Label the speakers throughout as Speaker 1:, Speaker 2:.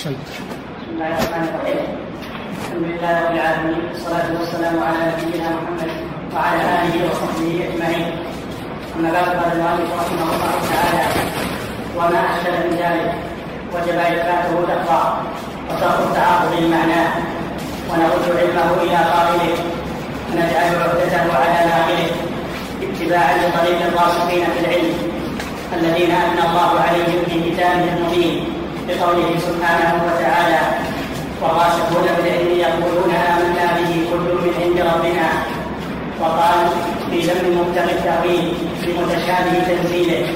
Speaker 1: الرحيم الحمد لله رب العالمين والصلاة والسلام على نبينا محمد وعلى آله وصحبه أجمعين أما بعد قال المؤلف رحمه الله تعالى وما أشكل من ذلك وجب إثباته لفظا وترك التعارض لمعناه ونرد علمه إلى قائله ونجعل عهدته على ناقله اتباعا لطريق الراسخين في العلم الذين أثنى الله عليهم في كتابه المبين بقوله سبحانه وتعالى والراسخون في العلم يقولون آمنا به كل من عند ربنا. وقال في ذم مبتغي التأويل بمتشابه تنزيله.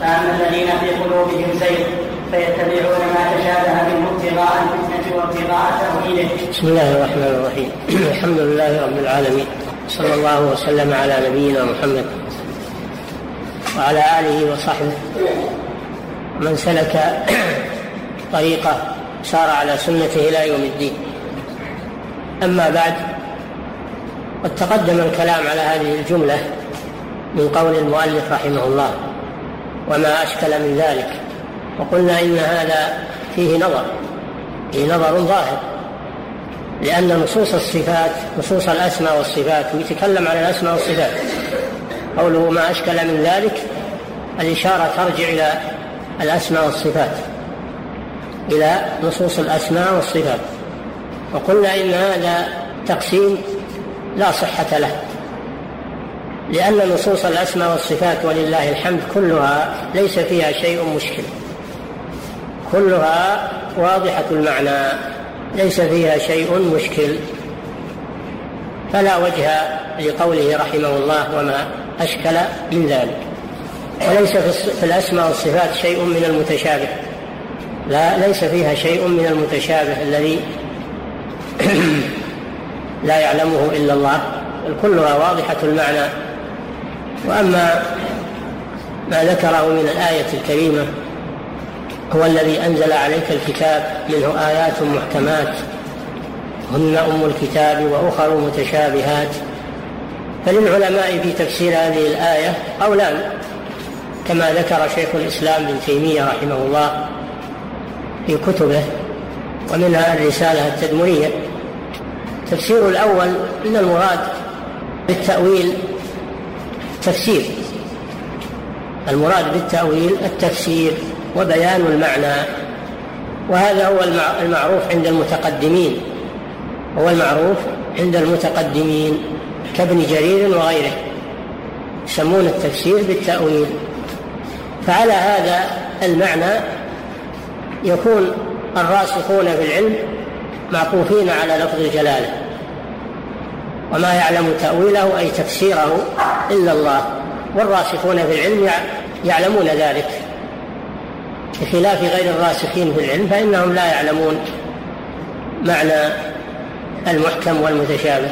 Speaker 1: فأما الذين في قلوبهم زيغ فيتبعون ما تشابه منه ابتغاء الفتنة وابتغاء تأويله.
Speaker 2: بسم الله الرحمن الرحيم. الحمد لله رب العالمين. صلى الله وسلم على نبينا محمد وعلى آله وصحبه. من سلك طريقة سار على سنته إلى يوم الدين. أما بعد قد تقدم الكلام على هذه الجملة من قول المؤلف رحمه الله وما أشكل من ذلك وقلنا إن هذا فيه نظر فيه نظر ظاهر لأن نصوص الصفات نصوص الأسماء والصفات يتكلم عن الأسماء والصفات. قوله ما أشكل من ذلك الإشارة ترجع إلى الأسماء والصفات. إلى نصوص الأسماء والصفات. وقلنا إن هذا تقسيم لا صحة له لأن نصوص الأسماء والصفات ولله الحمد كلها ليس فيها شيء مشكل. كلها واضحة المعنى ليس فيها شيء مشكل. فلا وجه لقوله رحمه الله وما أشكل من ذلك. وليس في الأسماء والصفات شيء من المتشابه. لا ليس فيها شيء من المتشابه الذي لا يعلمه إلا الله بل كلها واضحة المعنى. وأما ما ذكره من الآية الكريمة هو الذي أنزل عليك الكتاب منه آيات محكمات هن أم الكتاب وأخر متشابهات. فللعلماء في تفسير هذه الآية قولان كما ذكر شيخ الإسلام ابن تيمية رحمه الله في كتبه ومنها الرسالة التدمرية التفسير الأول أن المراد بالتأويل تفسير المراد بالتأويل التفسير وبيان المعنى. وهذا هو المعروف عند المتقدمين. هو المعروف عند المتقدمين كابن جرير وغيره. يسمون التفسير بالتأويل. فعلى هذا المعنى يكون الراسخون في العلم معطوفين على لفظ الجلالة. وما يعلم تأويله أي تفسيره إلا الله. والراسخون في العلم يعلمون ذلك. بخلاف غير الراسخين في العلم فإنهم لا يعلمون معنى المحكم والمتشابه.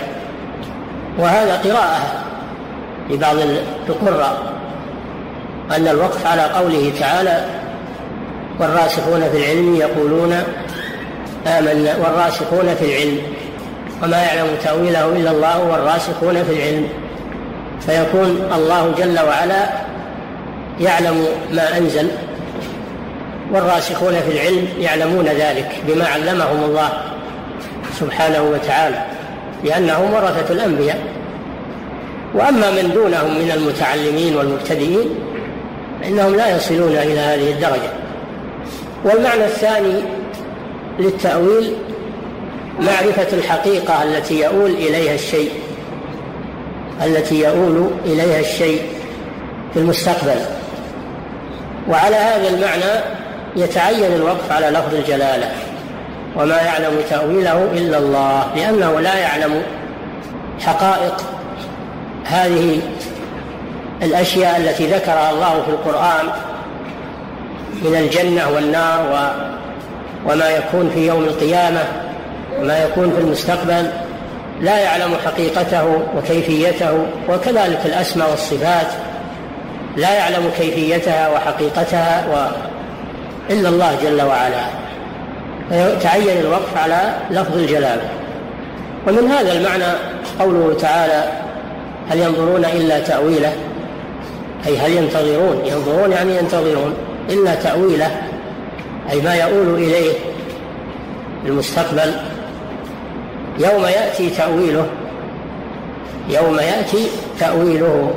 Speaker 2: وهذا قراءة لبعض القراء أن الوقف على قوله تعالى والراسخون في العلم يقولون آمنا والراسخون في العلم وما يعلم تأويله إلا الله والراسخون في العلم. فيكون الله جل وعلا يعلم ما أنزل والراسخون في العلم يعلمون ذلك بما علمهم الله سبحانه وتعالى لأنهم ورثة الأنبياء. وأما من دونهم من المتعلمين والمبتدئين فإنهم لا يصلون إلى هذه الدرجة. والمعنى الثاني للتأويل معرفة الحقيقة التي يؤول إليها الشيء التي يؤول إليها الشيء في المستقبل. وعلى هذا المعنى يتعين الوقف على لفظ الجلالة وما يعلم تأويله إلا الله لأنه لا يعلم حقائق هذه الأشياء التي ذكرها الله في القرآن من الجنة والنار و وما يكون في يوم القيامة وما يكون في المستقبل لا يعلم حقيقته وكيفيته وكذلك الأسماء والصفات لا يعلم كيفيتها وحقيقتها و... إلا الله جل وعلا. فيتعين الوقف على لفظ الجلالة ومن هذا المعنى قوله تعالى هل ينظرون إلا تأويله؟ أي هل ينتظرون؟ ينظرون يعني ينتظرون. إلا تأويله أي ما يؤول إليه المستقبل. يوم يأتي تأويله يوم يأتي تأويله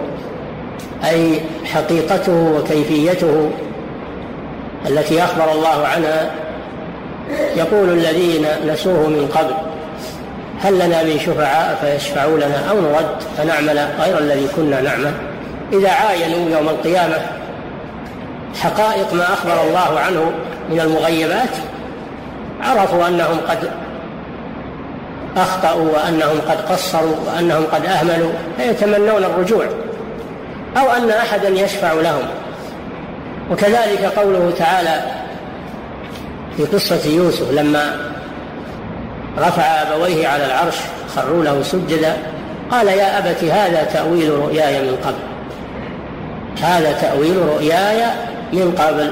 Speaker 2: أي حقيقته وكيفيته التي أخبر الله عنها. يقول الذين نسوه من قبل هل لنا من شفعاء فيشفعوا لنا أو نرد؟ فنعمل غير الذي كنا نعمل. إذا عاينوا يوم القيامة حقائق ما أخبر الله عنه من المغيبات عرفوا أنهم قد أخطأوا وأنهم قد قصروا وأنهم قد أهملوا فيتمنون الرجوع أو أن أحدا يشفع لهم. وكذلك قوله تعالى في قصة يوسف لما رفع أبويه على العرش خروا له سجدا قال يا أبت هذا تأويل رؤياي من قبل هذا تأويل رؤياي من قبل.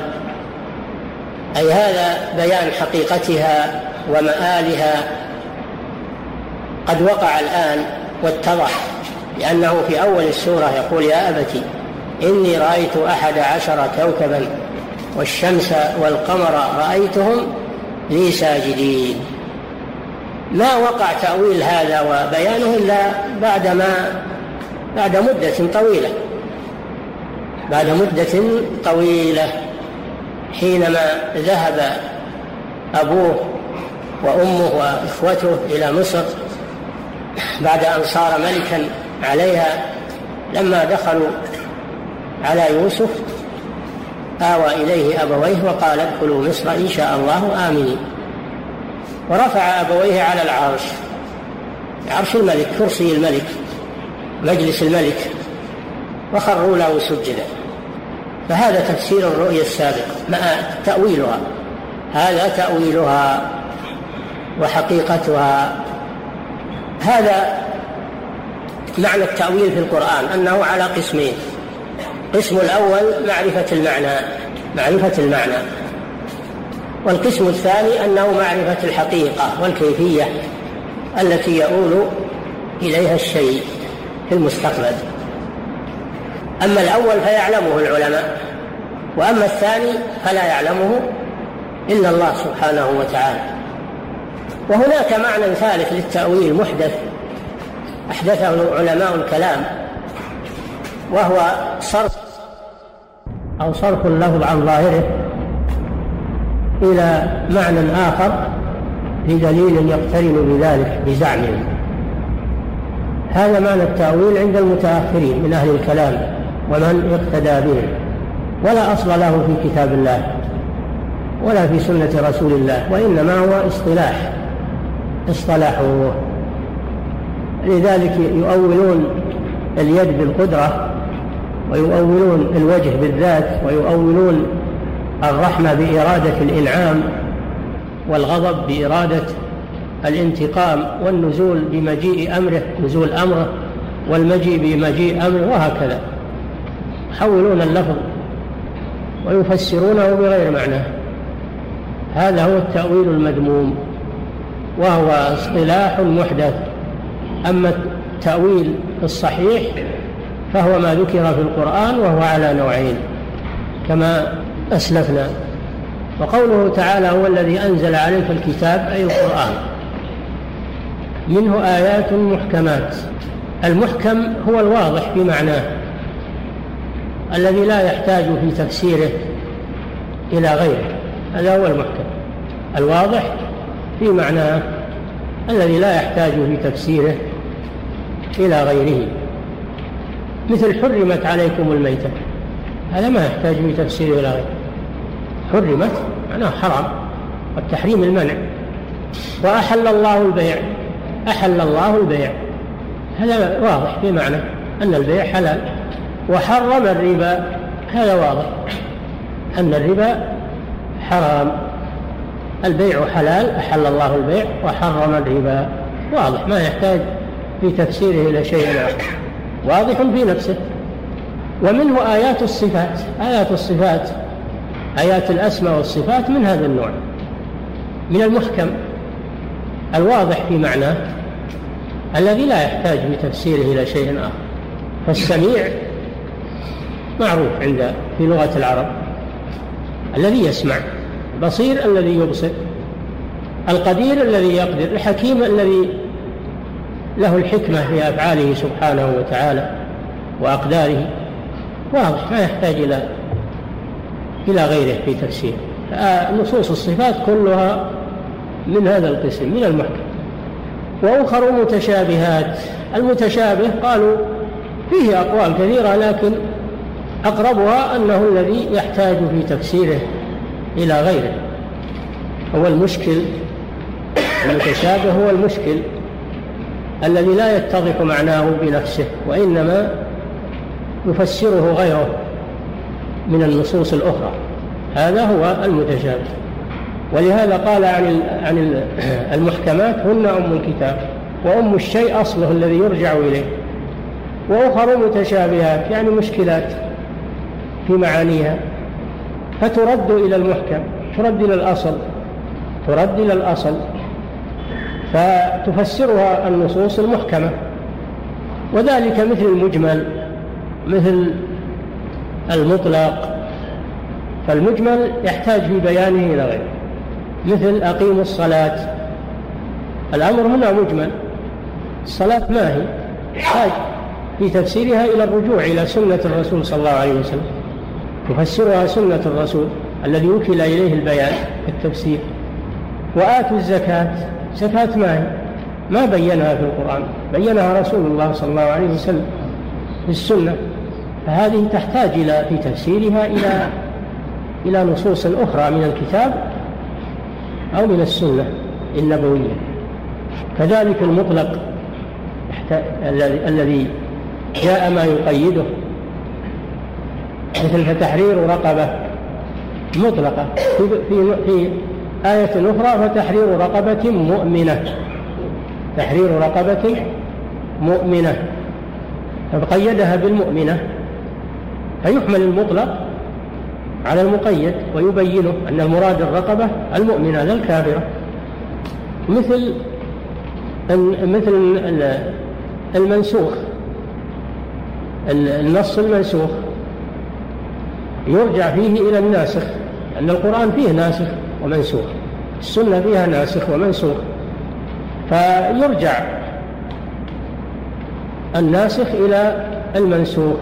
Speaker 2: أي هذا بيان حقيقتها ومآلها قد وقع الآن واتضح لأنه في أول السورة يقول يا أبت إني رأيت أحد عشر كوكبا والشمس والقمر رأيتهم لي ساجدين. ما وقع تأويل هذا وبيانه إلا بعد ما بعد مدة طويلة. بعد مدة طويلة حينما ذهب أبوه وأمه وإخوته إلى مصر بعد أن صار ملكا عليها لما دخلوا على يوسف آوى إليه أبويه وقال ادخلوا مصر إن شاء الله آمنين. ورفع أبويه على العرش عرش الملك كرسي الملك مجلس الملك وخروا له سجدا. فهذا تفسير الرؤيا السابقة مع تأويلها. هذا تأويلها وحقيقتها. هذا معنى التأويل في القرآن أنه على قسمين. القسم الأول معرفة المعنى معرفة المعنى. والقسم الثاني أنه معرفة الحقيقة والكيفية التي يؤول إليها الشيء في المستقبل. أما الأول فيعلمه العلماء وأما الثاني فلا يعلمه إلا الله سبحانه وتعالى. وهناك معنى ثالث للتأويل محدث أحدثه علماء الكلام وهو صرف أو صرف اللفظ عن ظاهره إلى معنى آخر بدليل يقترن بذلك بزعمهم هذا معنى التأويل عند المتأخرين من أهل الكلام. ومن اقتدى بهم ولا أصل له في كتاب الله ولا في سنة رسول الله وإنما هو اصطلاح. اصطلحوه لذلك يؤولون اليد بالقدرة ويؤولون الوجه بالذات ويؤولون الرحمة بإرادة الإنعام والغضب بإرادة الانتقام والنزول بمجيء أمره نزول أمره والمجيء بمجيء أمره وهكذا. يحولون اللفظ ويفسرونه بغير معناه هذا هو التأويل المذموم وهو اصطلاح محدث. أما التأويل الصحيح فهو ما ذكر في القرآن وهو على نوعين كما أسلفنا. وقوله تعالى هو الذي أنزل عليك الكتاب أي القرآن. منه آيات محكمات. المحكم هو الواضح في معناه. الذي لا يحتاج في تفسيره إلى غيره. هذا هو المحكم. الواضح في معناه الذي لا يحتاج في تفسيره إلى غيره. مثل حرمت عليكم الميتة. هذا ما يحتاج في تفسيره إلى غيره. حرمت معناه حرام. والتحريم المنع. وأحل الله البيع. أحل الله البيع. هذا واضح في معنى أن البيع حلال. وحرم الربا. هذا واضح. أن الربا حرام. البيع حلال أحل الله البيع وحرم الربا. واضح. ما يحتاج في تفسيره إلى شيء آخر واضح في نفسه. ومنه آيات الصفات. آيات الصفات آيات الأسماء والصفات من هذا النوع. من المحكم. الواضح في معناه. الذي لا يحتاج في تفسيره إلى شيء آخر. فالسميع معروف عند في لغة العرب الذي يسمع بصير الذي يبصر القدير الذي يقدر الحكيم الذي له الحكمة في أفعاله سبحانه وتعالى وأقداره. واضح ما يحتاج إلى إلى غيره في تفسير. نصوص الصفات كلها من هذا القسم من المحكم. وأخر متشابهات المتشابه قالوا فيه أقوال كثيرة لكن أقربها أنه الذي يحتاج في تفسيره إلى غيره. هو المشكل المتشابه هو المشكل الذي لا يتضح معناه بنفسه وإنما يفسره غيره من النصوص الأخرى. هذا هو المتشابه. ولهذا قال عن عن المحكمات هن أم الكتاب وأم الشيء أصله الذي يرجع إليه. وأخر متشابهات يعني مشكلات. في معانيها فترد إلى المحكم ترد إلى الأصل ترد إلى الأصل فتفسرها النصوص المحكمة. وذلك مثل المجمل مثل المطلق. فالمجمل يحتاج في بيانه إلى غيره مثل أقيموا الصلاة. الأمر هنا مجمل الصلاة ما هي؟ في تفسيرها إلى الرجوع إلى سنة الرسول صلى الله عليه وسلم. تفسرها سنة الرسول الذي وكل إليه البيان التفسير. وآتوا الزكاة زكاة ما هي ما بينها في القرآن بينها رسول الله صلى الله عليه وسلم في السنة. فهذه تحتاج إلى في تفسيرها إلى إلى نصوص أخرى من الكتاب أو من السنة النبوية. كذلك المطلق الذي جاء ما يقيده مثل فتحرير رقبة مطلقة. في, في, آية أخرى فتحرير رقبة مؤمنة. تحرير رقبة مؤمنة. فقيدها بالمؤمنة. فيحمل المطلق على المقيد ويبينه أن المراد الرقبة المؤمنة لا الكافرة. مثل مثل المنسوخ. النص المنسوخ. يرجع فيه إلى الناسخ أن القرآن فيه ناسخ ومنسوخ السنة فيها ناسخ ومنسوخ. فيرجع الناسخ إلى المنسوخ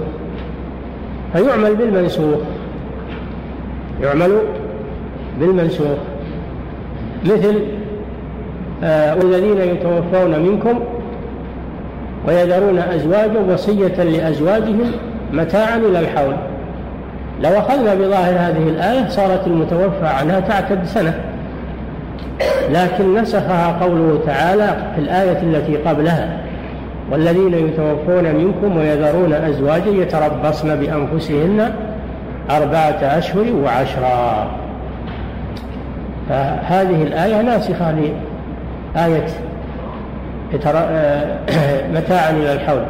Speaker 2: فيعمل بالمنسوخ يعمل بالمنسوخ. مثل آه والذين يتوفون منكم ويذرون أزواجا وصية لأزواجهم متاعا إلى الحول. لو أخذنا بظاهر هذه الآية صارت المتوفى عنها تعتد سنة. لكن نسخها قوله تعالى في الآية التي قبلها والذين يتوفون منكم ويذرون أزواجا يتربصن بأنفسهن أربعة أشهر وعشرا. فهذه الآية ناسخة لآية متاعا إلى الحول.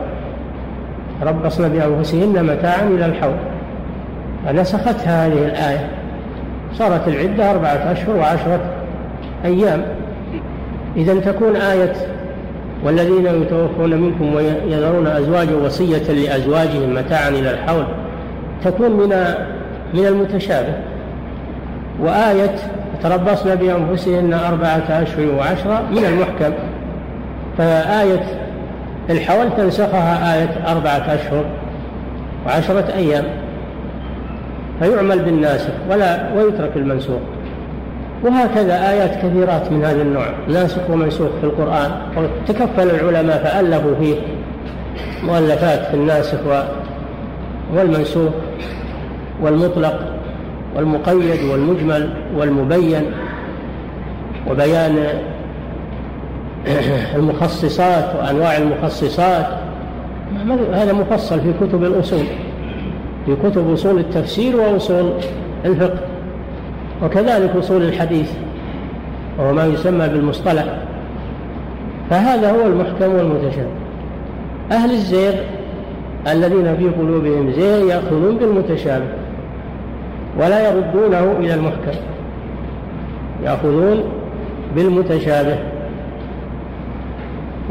Speaker 2: تربصن بأنفسهن متاعا إلى الحول. فنسخت هذه الآية. صارت العدة أربعة أشهر وعشرة أيام. إذا تكون آية والذين يتوفون منكم ويذرون أزواجا وصية لأزواجهم متاعا إلى الحول تكون من من المتشابه. وآية تربصن بأنفسهن أربعة أشهر وعشرة من المحكم. فآية الحول تنسخها آية أربعة أشهر وعشرة أيام. فيعمل بالناسخ ولا ويترك المنسوخ. وهكذا آيات كثيرات من هذا النوع ناسخ ومنسوخ في القرآن. تكفل العلماء فألفوا فيه مؤلفات في الناسخ والمنسوخ والمطلق والمقيد والمجمل والمبين وبيان المخصصات وأنواع المخصصات. هذا مفصل في كتب الأصول. في كتب أصول التفسير وأصول الفقه وكذلك أصول الحديث وهو ما يسمى بالمصطلح. فهذا هو المحكم والمتشابه. أهل الزيغ الذين في قلوبهم زيغ يأخذون بالمتشابه ولا يردونه إلى المحكم يأخذون بالمتشابه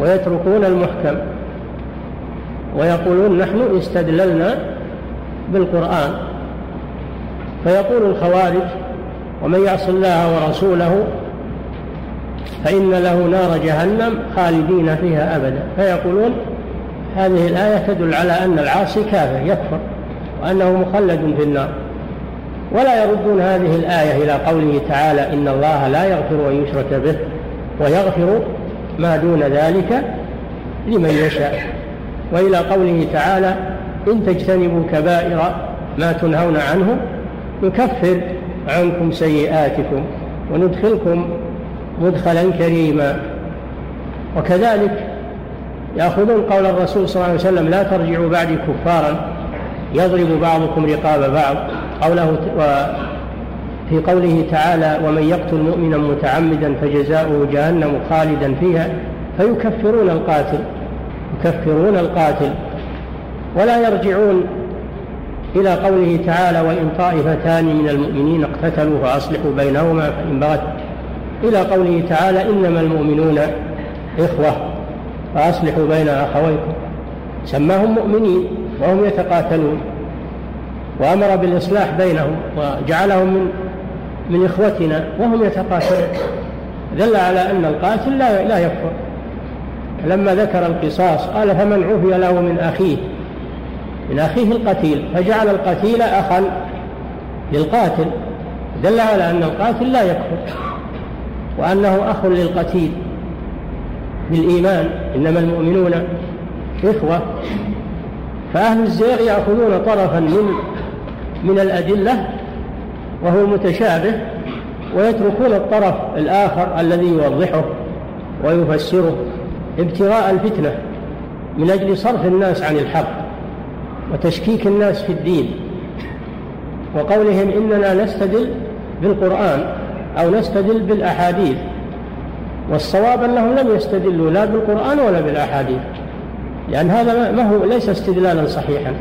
Speaker 2: ويتركون المحكم ويقولون نحن استدللنا بالقرآن فيقول الخوارج ومن يعص الله ورسوله فإن له نار جهنم خالدين فيها أبدا. فيقولون هذه الآية تدل على أن العاصي كافر يكفر وأنه مخلد في النار. ولا يردون هذه الآية إلى قوله تعالى إن الله لا يغفر أن يشرك به ويغفر ما دون ذلك لمن يشاء. وإلى قوله تعالى إن تجتنبوا كبائر ما تنهون عنه نكفر عنكم سيئاتكم وندخلكم مدخلا كريما. وكذلك يأخذون قول الرسول صلى الله عليه وسلم لا ترجعوا بعدي كفارا يضرب بعضكم رقاب بعض. قوله في قوله تعالى ومن يقتل مؤمنا متعمدا فجزاؤه جهنم خالدا فيها فيكفرون القاتل يكفرون القاتل. ولا يرجعون إلى قوله تعالى وإن طائفتان من المؤمنين اقتتلوا فأصلحوا بينهما فإن بغت. إلى قوله تعالى إنما المؤمنون إخوة فأصلحوا بين أخويكم. سماهم مؤمنين وهم يتقاتلون. وأمر بالإصلاح بينهم وجعلهم من من إخوتنا وهم يتقاتلون. دل على أن القاتل لا لا يكفر. لما ذكر القصاص قال فمن عفي له من أخيه من أخيه القتيل فجعل القتيل أخا للقاتل دل على أن القاتل لا يكفر وأنه أخ للقتيل بالإيمان إنما المؤمنون إخوة. فأهل الزيغ يأخذون طرفا من من الأدلة وهو المتشابه ويتركون الطرف الآخر الذي يوضحه ويفسره ابتغاء الفتنة من أجل صرف الناس عن الحق. وتشكيك الناس في الدين وقولهم إننا نستدل بالقرآن أو نستدل بالأحاديث والصواب أنهم لم يستدلوا لا بالقرآن ولا بالأحاديث لأن هذا ما هو ليس استدلالا صحيحا.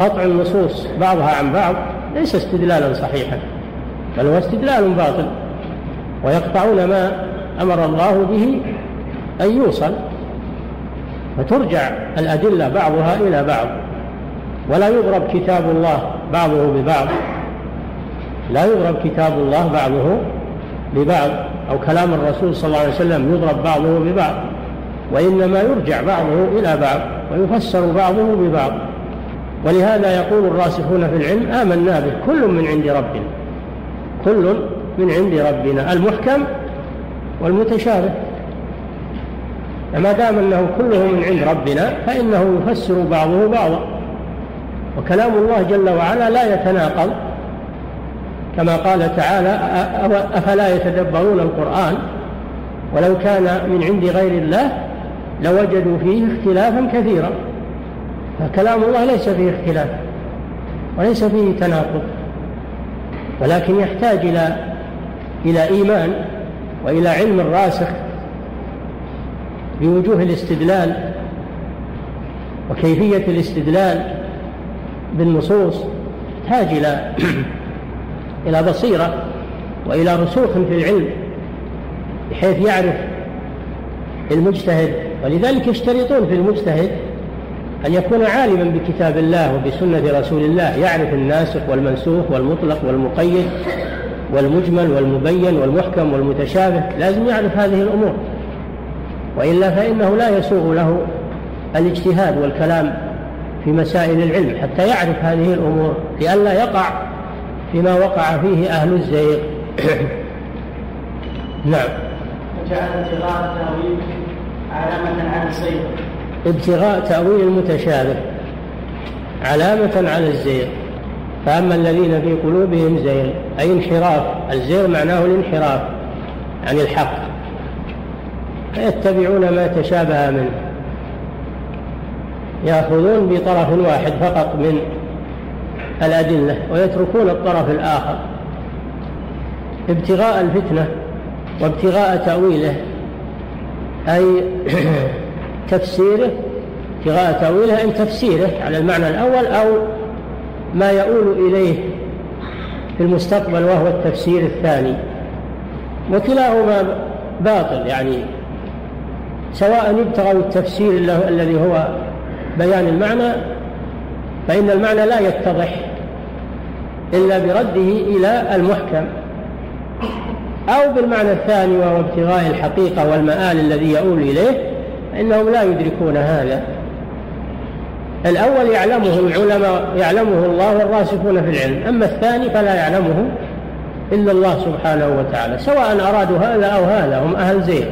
Speaker 2: قطع النصوص بعضها عن بعض ليس استدلالا صحيحا بل هو استدلال باطل. ويقطعون ما أمر الله به أن يوصل. فترجع الأدلة بعضها إلى بعض. ولا يضرب كتاب الله بعضه ببعض. لا يضرب كتاب الله بعضه ببعض. أو كلام الرسول صلى الله عليه وسلم يضرب بعضه ببعض. وإنما يرجع بعضه إلى بعض. ويفسر بعضه ببعض. ولهذا يقول الراسخون في العلم آمنا به. كل من عند ربنا. كل من عند ربنا. المحكم والمتشابه. فما دام أنه كله من عند ربنا فإنه يفسر بعضه بعضا. وكلام الله جل وعلا لا يتناقض. كما قال تعالى أفلا يتدبرون القرآن؟ ولو كان من عند غير الله لوجدوا فيه اختلافا كثيرا. فكلام الله ليس فيه اختلاف وليس فيه تناقض. ولكن يحتاج إلى إلى إيمان وإلى علم راسخ. بوجوه الاستدلال وكيفية الاستدلال بالنصوص يحتاج إلى إلى بصيرة وإلى رسوخ في العلم بحيث يعرف المجتهد. ولذلك يشترطون في المجتهد أن يكون عالما بكتاب الله وبسنة رسول الله يعرف الناسخ والمنسوخ والمطلق والمقيد والمجمل والمبين والمحكم والمتشابه. لازم يعرف هذه الأمور. وإلا فإنه لا يسوغ له الاجتهاد والكلام في مسائل العلم حتى يعرف هذه الأمور لئلا يقع فيما وقع فيه أهل الزيغ. نعم.
Speaker 1: وجعل ابتغاء التأويل علامة على الزيغ.
Speaker 2: ابتغاء تأويل المتشابه علامة على الزيغ. فأما الذين في قلوبهم زيغ أي انحراف الزيغ معناه الانحراف عن الحق. فيتبعون ما تشابه منه. يأخذون بطرف واحد فقط من الأدلة ويتركون الطرف الآخر. ابتغاء الفتنة وابتغاء تأويله أي تفسيره ابتغاء تأويله أي تفسيره على المعنى الأول أو ما يؤول إليه في المستقبل وهو التفسير الثاني. وكلاهما باطل يعني سواء ابتغوا التفسير الذي هو بيان المعنى فإن المعنى لا يتضح إلا برده إلى المحكم. أو بالمعنى الثاني وهو ابتغاء الحقيقة والمآل الذي يؤول إليه فإنهم لا يدركون هذا. الأول يعلمه العلماء يعلمه الله والراسخون في العلم. أما الثاني فلا يعلمه إلا الله سبحانه وتعالى. سواء أرادوا هذا أو هذا هم أهل زين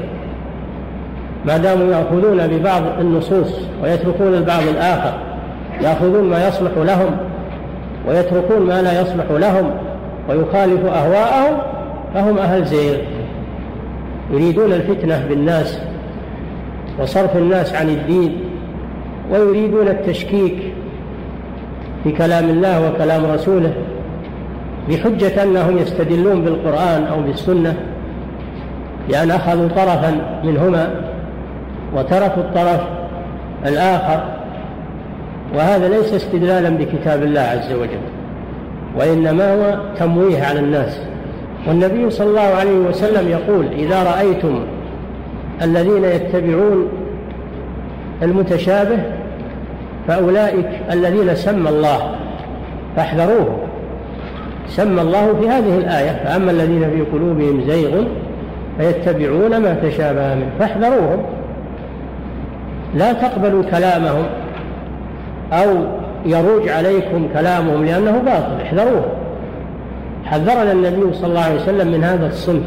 Speaker 2: ما داموا يأخذون ببعض النصوص ويتركون البعض الآخر يأخذون ما يصلح لهم ويتركون ما لا يصلح لهم ويخالف أهواءهم فهم أهل زيغ. يريدون الفتنة بالناس وصرف الناس عن الدين ويريدون التشكيك في كلام الله وكلام رسوله بحجة أنهم يستدلون بالقرآن أو بالسنة لأن أخذوا طرفا منهما. وتركوا الطرف الآخر وهذا ليس استدلالا بكتاب الله عز وجل وإنما هو تمويه على الناس. والنبي صلى الله عليه وسلم يقول إذا رأيتم الذين يتبعون المتشابه فأولئك الذين سمى الله فاحذروه. سمى الله في هذه الآية فأما الذين في قلوبهم زيغ فيتبعون ما تشابه منه فاحذروهم. لا تقبلوا كلامهم أو يروج عليكم كلامهم لأنه باطل احذروه. حذرنا النبي صلى الله عليه وسلم من هذا الصنف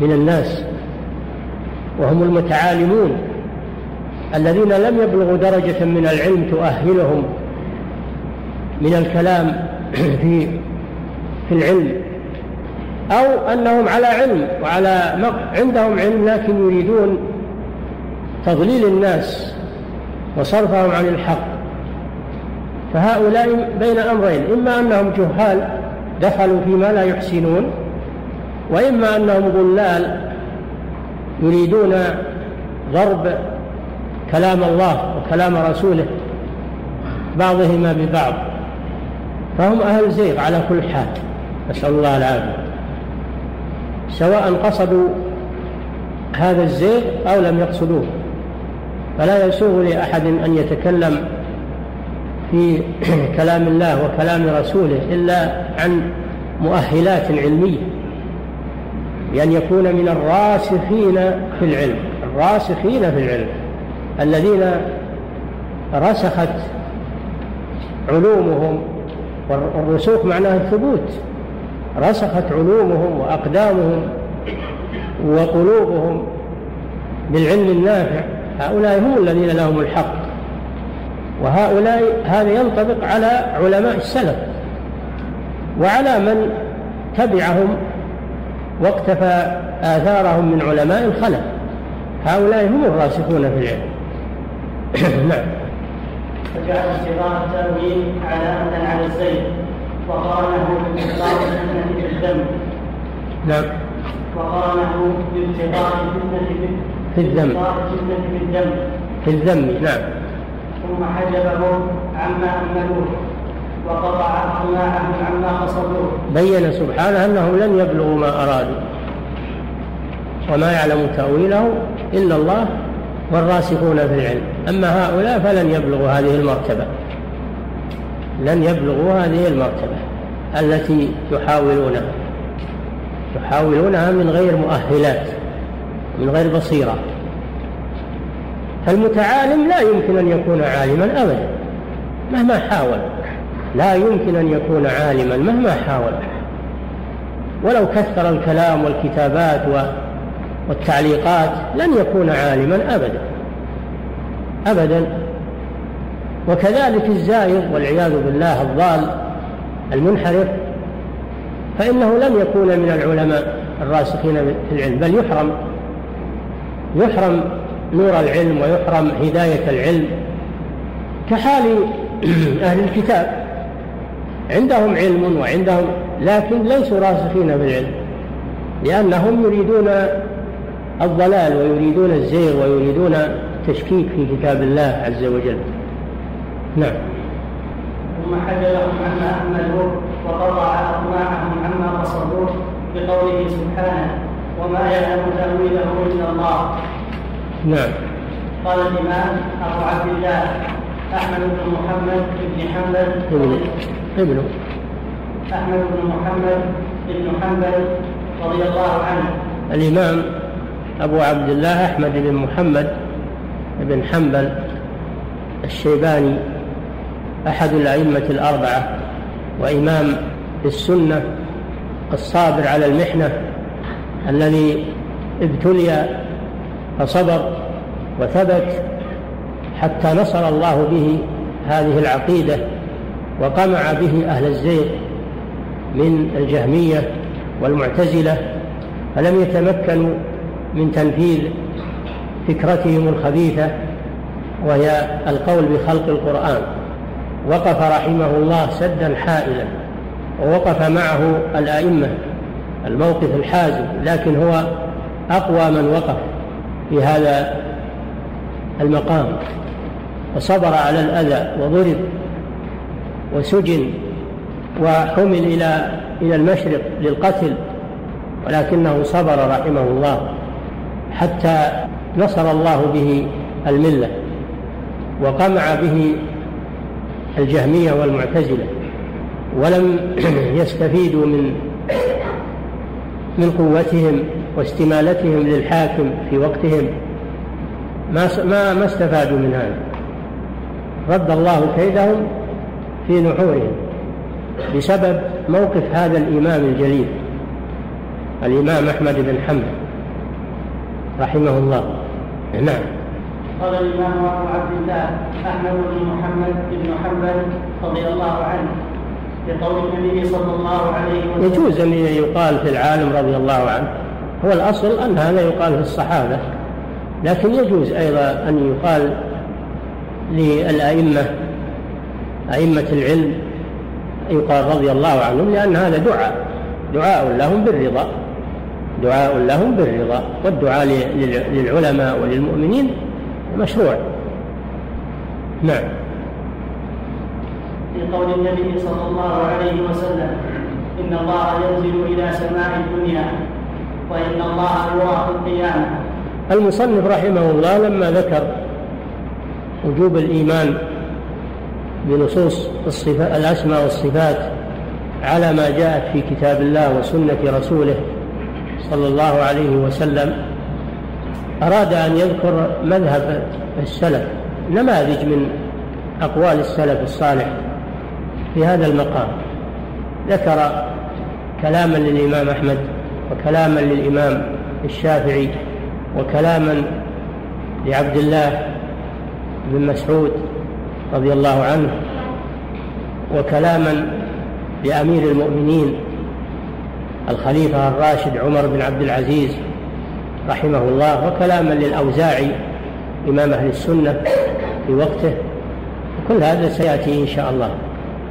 Speaker 2: من الناس وهم المتعالمون الذين لم يبلغوا درجة من العلم تؤهلهم من الكلام في في العلم أو أنهم على علم وعلى عندهم علم لكن يريدون تضليل الناس وصرفهم عن الحق. فهؤلاء بين أمرين إما أنهم جهال دخلوا فيما لا يحسنون وإما أنهم ضلال يريدون ضرب كلام الله وكلام رسوله بعضهما ببعض. فهم أهل زيغ على كل حال. نسأل الله العافية. سواء قصدوا هذا الزيغ أو لم يقصدوه. فلا يسوغ لأحد أن يتكلم في كلام الله وكلام رسوله إلا عن مؤهلات علمية بأن يكون من الراسخين في العلم الراسخين في العلم الذين رسخت علومهم والرسوخ معناه الثبوت رسخت علومهم وأقدامهم وقلوبهم بالعلم النافع. هؤلاء هم الذين لهم الحق. وهؤلاء هذا ينطبق على علماء السلف وعلى من تبعهم واقتفى آثارهم من علماء الخلف. هؤلاء هم الراسخون في العلم.
Speaker 1: نعم. فجعل استقامة التأويل علامة على الزيت وقارنه بابتغاء الفتنة في الذم
Speaker 2: نعم.
Speaker 1: وقارنه بابتغاء الفتنة
Speaker 2: في الذم
Speaker 1: في الذم
Speaker 2: في الذم نعم.
Speaker 1: ثم حجبهم عما أملوه وقطع أقناعهم عما قصدوه.
Speaker 2: بين سبحانه أنهم لن يبلغوا ما أرادوا وما يعلم تأويله إلا الله والراسخون في العلم. أما هؤلاء فلن يبلغوا هذه المرتبة. لن يبلغوا هذه المرتبة التي يحاولونها يحاولونها من غير مؤهلات. من غير بصيرة. فالمتعالم لا يمكن أن يكون عالما أبدا مهما حاول. لا يمكن أن يكون عالما مهما حاول. ولو كثر الكلام والكتابات والتعليقات لن يكون عالما أبدا. أبدا. وكذلك الزائر والعياذ بالله الضال المنحرف فإنه لن يكون من العلماء الراسخين في العلم بل يحرم. يحرم نور العلم ويحرم هداية العلم. كحال أهل الكتاب عندهم علم وعندهم لكن ليسوا راسخين في العلم لأنهم يريدون الضلال ويريدون الزيغ ويريدون التشكيك في كتاب الله عز وجل. نعم.
Speaker 1: ثم حجبهم عما أهملوه وقطع أطماعهم عما قصدوه بقوله سبحانه. وما يعلم تأويله إلا الله.
Speaker 2: نعم.
Speaker 1: قال الإمام أبو عبد الله أحمد بن محمد بن حنبل.
Speaker 2: ابن ابن
Speaker 1: أحمد بن محمد بن حنبل رضي الله عنه.
Speaker 2: الإمام أبو عبد الله أحمد بن محمد بن حنبل الشيباني أحد الأئمة الأربعة وإمام السنة الصابر على المحنة الذي ابتلي فصبر وثبت حتى نصر الله به هذه العقيدة وقمع به أهل الزيغ من الجهمية والمعتزلة فلم يتمكنوا من تنفيذ فكرتهم الخبيثة وهي القول بخلق القرآن. وقف رحمه الله سدا حائلا ووقف معه الأئمة الموقف الحازم لكن هو أقوى من وقف في هذا المقام. وصبر على الأذى وضرب وسجن وحمل إلى إلى المشرق للقتل ولكنه صبر رحمه الله حتى نصر الله به الملة وقمع به الجهمية والمعتزلة ولم يستفيدوا من من قوتهم واستمالتهم للحاكم في وقتهم. ما ما ما استفادوا من هذا. رد الله كيدهم في نحورهم بسبب موقف هذا الإمام الجليل الإمام أحمد بن حنبل رحمه الله. نعم.
Speaker 1: قال الإمام أبو عبد الله أحمد بن محمد بن حنبل رضي الله عنه لقول النبي صلى الله عليه وسلم.
Speaker 2: يجوز أن يقال في العالم رضي الله عنه هو الأصل أن هذا يقال في الصحابة. لكن يجوز أيضا أن يقال للأئمة أئمة العلم يقال رضي الله عنهم لأن هذا دعاء دعاء لهم بالرضا دعاء لهم بالرضا والدعاء للعلماء وللمؤمنين مشروع. نعم.
Speaker 1: في قول النبي صلى الله عليه وسلم إن الله ينزل إلى سماء الدنيا وإن الله في القيامة.
Speaker 2: المصنف رحمه الله لما ذكر وجوب الإيمان بنصوص الصفات الأسماء والصفات على ما جاءت في كتاب الله وسنة رسوله صلى الله عليه وسلم أراد أن يذكر مذهب السلف. نماذج من أقوال السلف الصالح؟ في هذا المقام. ذكر كلاما للإمام أحمد وكلاما للإمام الشافعي وكلاما لعبد الله بن مسعود رضي الله عنه وكلاما لأمير المؤمنين الخليفة الراشد عمر بن عبد العزيز رحمه الله وكلاما للأوزاعي إمام أهل السنة في وقته. كل هذا سيأتي إن شاء الله.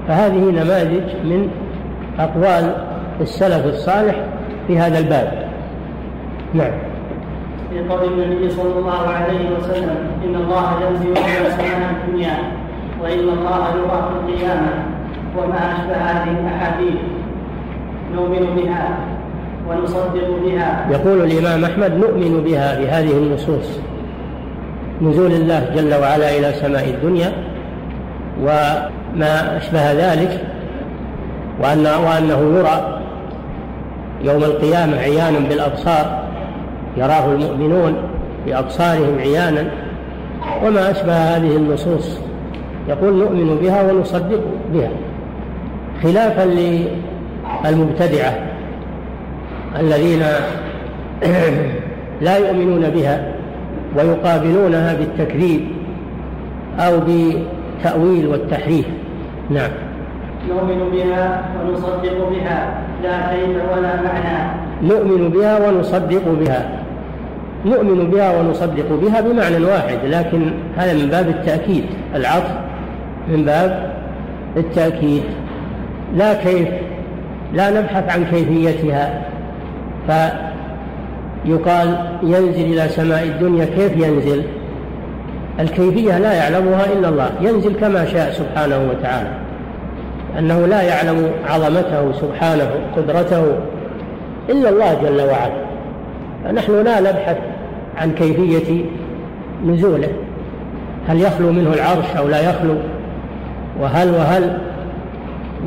Speaker 2: فهذه نماذج من أقوال السلف الصالح في هذا الباب. نعم.
Speaker 1: في قول النبي صلى الله عليه وسلم إن الله ينزل إلى سماء الدنيا وإن الله في القيامة وما أشبه هذه الأحاديث. نؤمن بها ونصدق بها.
Speaker 2: يقول الإمام أحمد نؤمن بها بهذه النصوص. نزول الله جل وعلا إلى سماء الدنيا وما أشبه ذلك وأن وأنه يرى يوم القيامة عيانا بالأبصار يراه المؤمنون بأبصارهم عيانا وما أشبه هذه النصوص. يقول نؤمن بها ونصدق بها خلافا للمبتدعة الذين لا يؤمنون بها ويقابلونها بالتكذيب أو بالتأويل والتحريف. نعم.
Speaker 1: نؤمن بها ونصدق بها لا كيف ولا معنى.
Speaker 2: نؤمن بها ونصدق بها. نؤمن بها ونصدق بها بمعنى واحد لكن هذا من باب التأكيد. العطف من باب التأكيد. لا كيف لا نبحث عن كيفيتها. فيقال ينزل إلى سماء الدنيا كيف ينزل؟ الكيفية لا يعلمها إلا الله ينزل كما شاء سبحانه وتعالى. أنه لا يعلم عظمته سبحانه قدرته إلا الله جل وعلا. فنحن لا نبحث عن كيفية نزوله. هل يخلو منه العرش أو لا يخلو؟ وهل وهل؟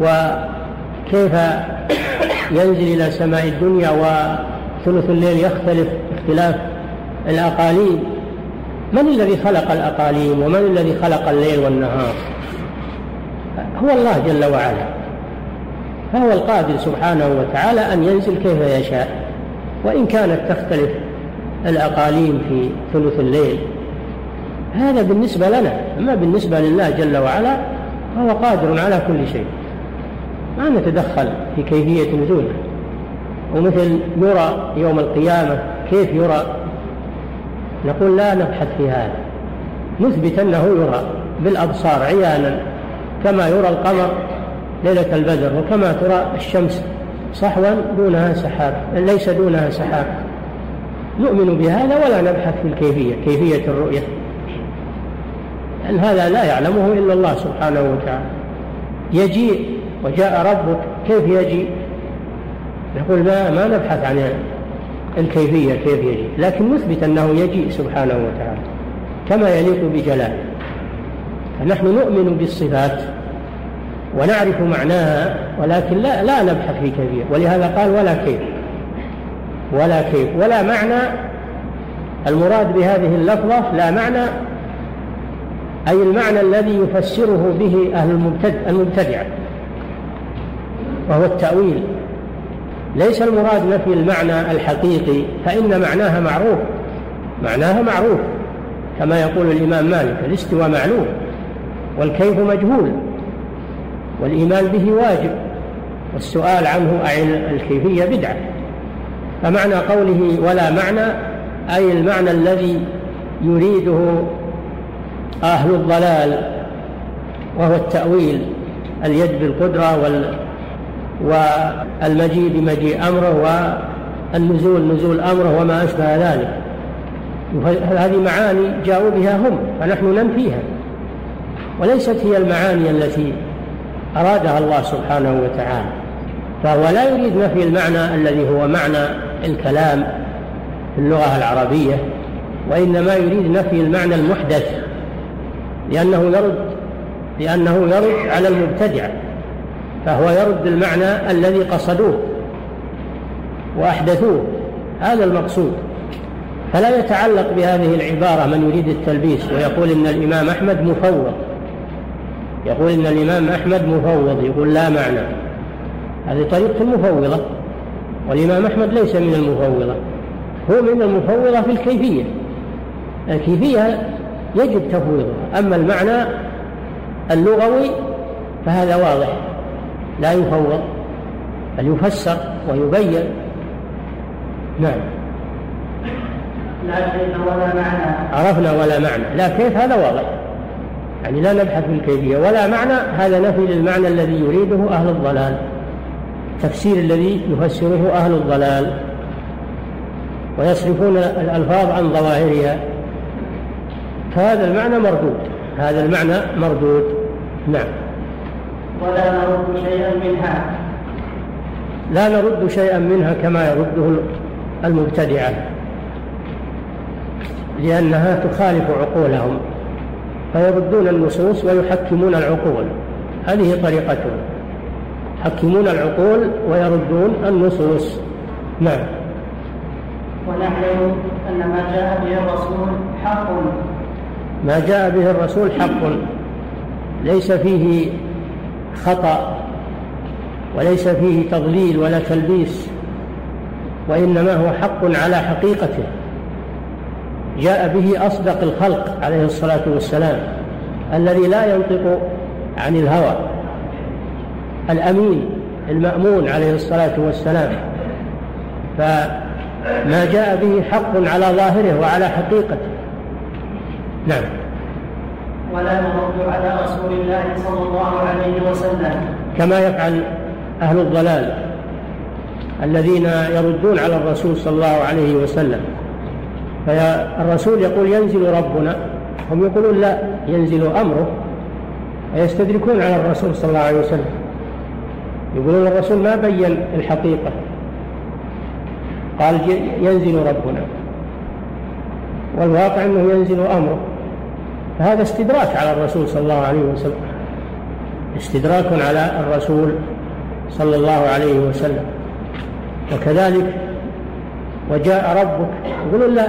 Speaker 2: وكيف ينزل إلى سماء الدنيا وثلث الليل يختلف اختلاف الأقاليم؟ من الذي خلق الأقاليم ومن الذي خلق الليل والنهار؟ هو الله جل وعلا. فهو القادر سبحانه وتعالى أن ينزل كيف يشاء. وإن كانت تختلف الأقاليم في ثلث الليل هذا بالنسبة لنا أما بالنسبة لله جل وعلا فهو قادر على كل شيء. ما نتدخل في كيفية نزوله. ومثل يرى يوم القيامة كيف يرى نقول لا نبحث في هذا. نثبت أنه يرى بالأبصار عيانا كما يرى القمر ليلة البدر وكما ترى الشمس صحوا دونها سحاب ليس دونها سحاب. نؤمن بهذا ولا نبحث في الكيفية كيفية الرؤية. لأن هذا لا يعلمه إلا الله سبحانه وتعالى. يجيء وجاء ربك كيف يجيء نقول ما ما نبحث عن الكيفية كيف يجيء لكن نثبت أنه يجيء سبحانه وتعالى. كما يليق بجلاله. فنحن نؤمن بالصفات ونعرف معناها ولكن لا لا نبحث في كيفية. ولهذا قال ولا كيف. ولا كيف. ولا معنى المراد بهذه اللفظة لا معنى أي المعنى الذي يفسره به أهل المبتدعة وهو التأويل. ليس المراد نفي المعنى الحقيقي فإن معناها معروف. معناها معروف كما يقول الإمام مالك الاستواء معلوم والكيف مجهول والإيمان به واجب والسؤال عنه أي الكيفية بدعة. فمعنى قوله ولا معنى أي المعنى الذي يريده أهل الضلال وهو التأويل اليد بالقدرة وال والمجيء بمجيء أمره والنزول نزول أمره وما أشبه ذلك. هذه معاني جاءوا بها هم فنحن ننفيها وليست هي المعاني التي أرادها الله سبحانه وتعالى فهو لا يريد نفي المعنى الذي هو معنى الكلام في اللغة العربية وإنما يريد نفي المعنى المحدث لأنه يرد لأنه يرد على المبتدعة فهو يرد المعنى الذي قصدوه وأحدثوه. هذا المقصود. فلا يتعلق بهذه العبارة من يريد التلبيس ويقول إن الإمام أحمد مفوض. يقول إن الإمام أحمد مفوض. يقول لا معنى. هذه طريقة المفوضة والإمام أحمد ليس من المفوضة. هو من المفوضة في الكيفية. الكيفية يجب تفويضها. أما المعنى اللغوي فهذا واضح. لا يفوض بل يفسر ويبين. نعم.
Speaker 1: لكن ولا معنى.
Speaker 2: عرفنا ولا معنى. لا كيف هذا واضح. يعني لا نبحث في الكيفية. ولا معنى هذا نفي للمعنى الذي يريده أهل الضلال. تفسير الذي يفسره أهل الضلال. ويصرفون الألفاظ عن ظواهرها. فهذا المعنى مردود. هذا المعنى مردود. نعم.
Speaker 1: ولا نرد شيئا منها.
Speaker 2: لا نرد شيئا منها كما يرده المبتدعة لأنها تخالف عقولهم فيردون النصوص ويحكمون العقول. هذه طريقتهم يحكمون العقول ويردون النصوص. نعم.
Speaker 1: ونعلم أن ما جاء به الرسول حق.
Speaker 2: ما جاء به الرسول حق ليس فيه خطأ وليس فيه تضليل ولا تلبيس وإنما هو حق على حقيقته. جاء به أصدق الخلق عليه الصلاة والسلام الذي لا ينطق عن الهوى الأمين المأمون عليه الصلاة والسلام. فما جاء به حق على ظاهره وعلى حقيقته. نعم.
Speaker 1: ولا نرد على رسول الله صلى الله عليه وسلم.
Speaker 2: كما يفعل أهل الضلال الذين يردون على الرسول صلى الله عليه وسلم. فالرسول يقول ينزل ربنا. هم يقولون لا ينزل أمره. ويستدركون على الرسول صلى الله عليه وسلم. يقولون الرسول ما بين الحقيقة. قال ينزل ربنا. والواقع أنه ينزل أمره. فهذا استدراك على الرسول صلى الله عليه وسلم. استدراك على الرسول صلى الله عليه وسلم. وكذلك وجاء ربك. يقولون لا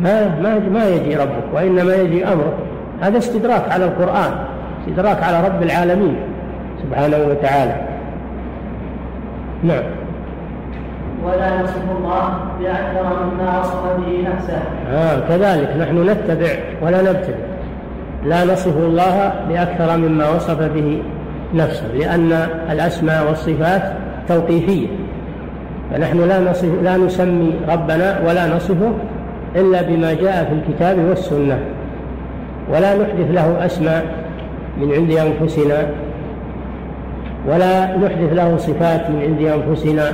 Speaker 2: ما ما ما يجي ربك وإنما يجي أمرك. هذا استدراك على القرآن استدراك على رب العالمين سبحانه وتعالى. نعم.
Speaker 1: ولا نصف الله بأكثر مما وصف به نفسه.
Speaker 2: آه كذلك نحن نتبع ولا نبتدع لا نصف الله بأكثر مما وصف به نفسه لأن الأسماء والصفات توقيفية. فنحن لا نصف لا نسمي ربنا ولا نصفه إلا بما جاء في الكتاب والسنة. ولا نحدث له أسماء من عند أنفسنا ولا نحدث له صفات من عند أنفسنا.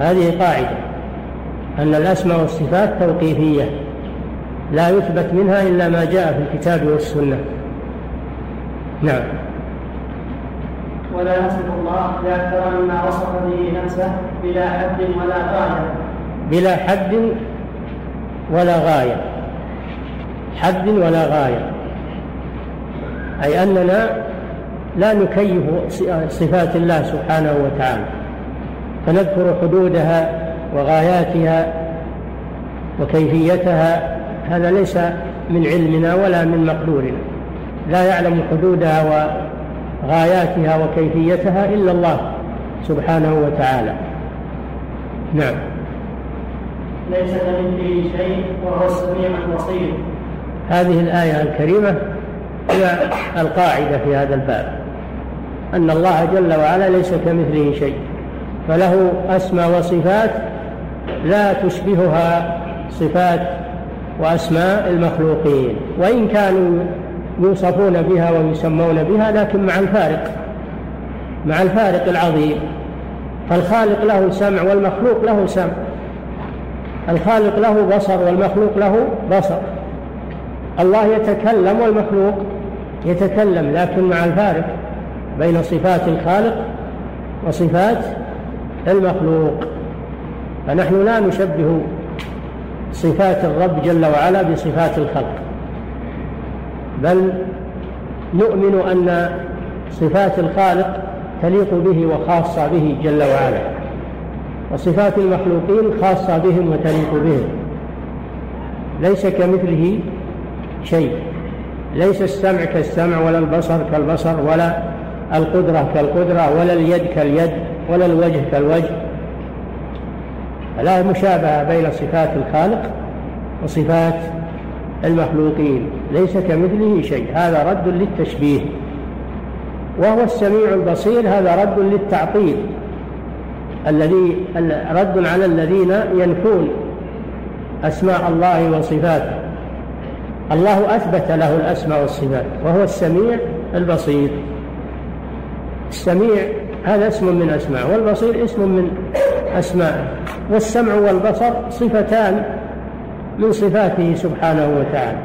Speaker 2: هذه قاعدة أن الأسماء والصفات توقيفية لا يثبت منها إلا ما جاء في الكتاب والسنة. نعم.
Speaker 1: ولا يصف الله بأكثر مما وصف به نفسه بلا حد ولا غاية.
Speaker 2: بلا حد ولا غاية. حد ولا غاية. أي أننا لا نكيف صفات الله سبحانه وتعالى. فنذكر حدودها وغاياتها وكيفيتها. هذا ليس من علمنا ولا من مقدورنا. لا يعلم حدودها وغاياتها وكيفيتها إلا الله سبحانه وتعالى. نعم.
Speaker 1: ليس كمثله شيء وهو السميع البصير
Speaker 2: هذه الآية الكريمة هي القاعدة في هذا الباب. أن الله جل وعلا ليس كمثله شيء. فله أسماء وصفات لا تشبهها صفات وأسماء المخلوقين وإن كانوا يوصفون بها ويسمون بها لكن مع الفارق مع الفارق العظيم. فالخالق له سمع والمخلوق له سمع الخالق له بصر والمخلوق له بصر. الله يتكلم والمخلوق يتكلم لكن مع الفارق بين صفات الخالق وصفات المخلوق. فنحن لا نشبه صفات الرب جل وعلا بصفات الخلق بل نؤمن أن صفات الخالق تليق به وخاصة به جل وعلا وصفات المخلوقين خاصة بهم وتليق بهم. ليس كمثله شيء ليس السمع كالسمع ولا البصر كالبصر ولا القدرة كالقدرة ولا اليد كاليد ولا الوجه كالوجه. لا مشابهة بين صفات الخالق وصفات المخلوقين. ليس كمثله شيء. هذا رد للتشبيه. وهو السميع البصير. هذا رد للتعطيل. الذي رد على الذين ينفون أسماء الله وصفاته. الله أثبت له الأسماء والصفات. وهو السميع البصير. السميع هذا اسم من أسماء والبصير اسم من أسماء والسمع والبصر صفتان من صفاته سبحانه وتعالى.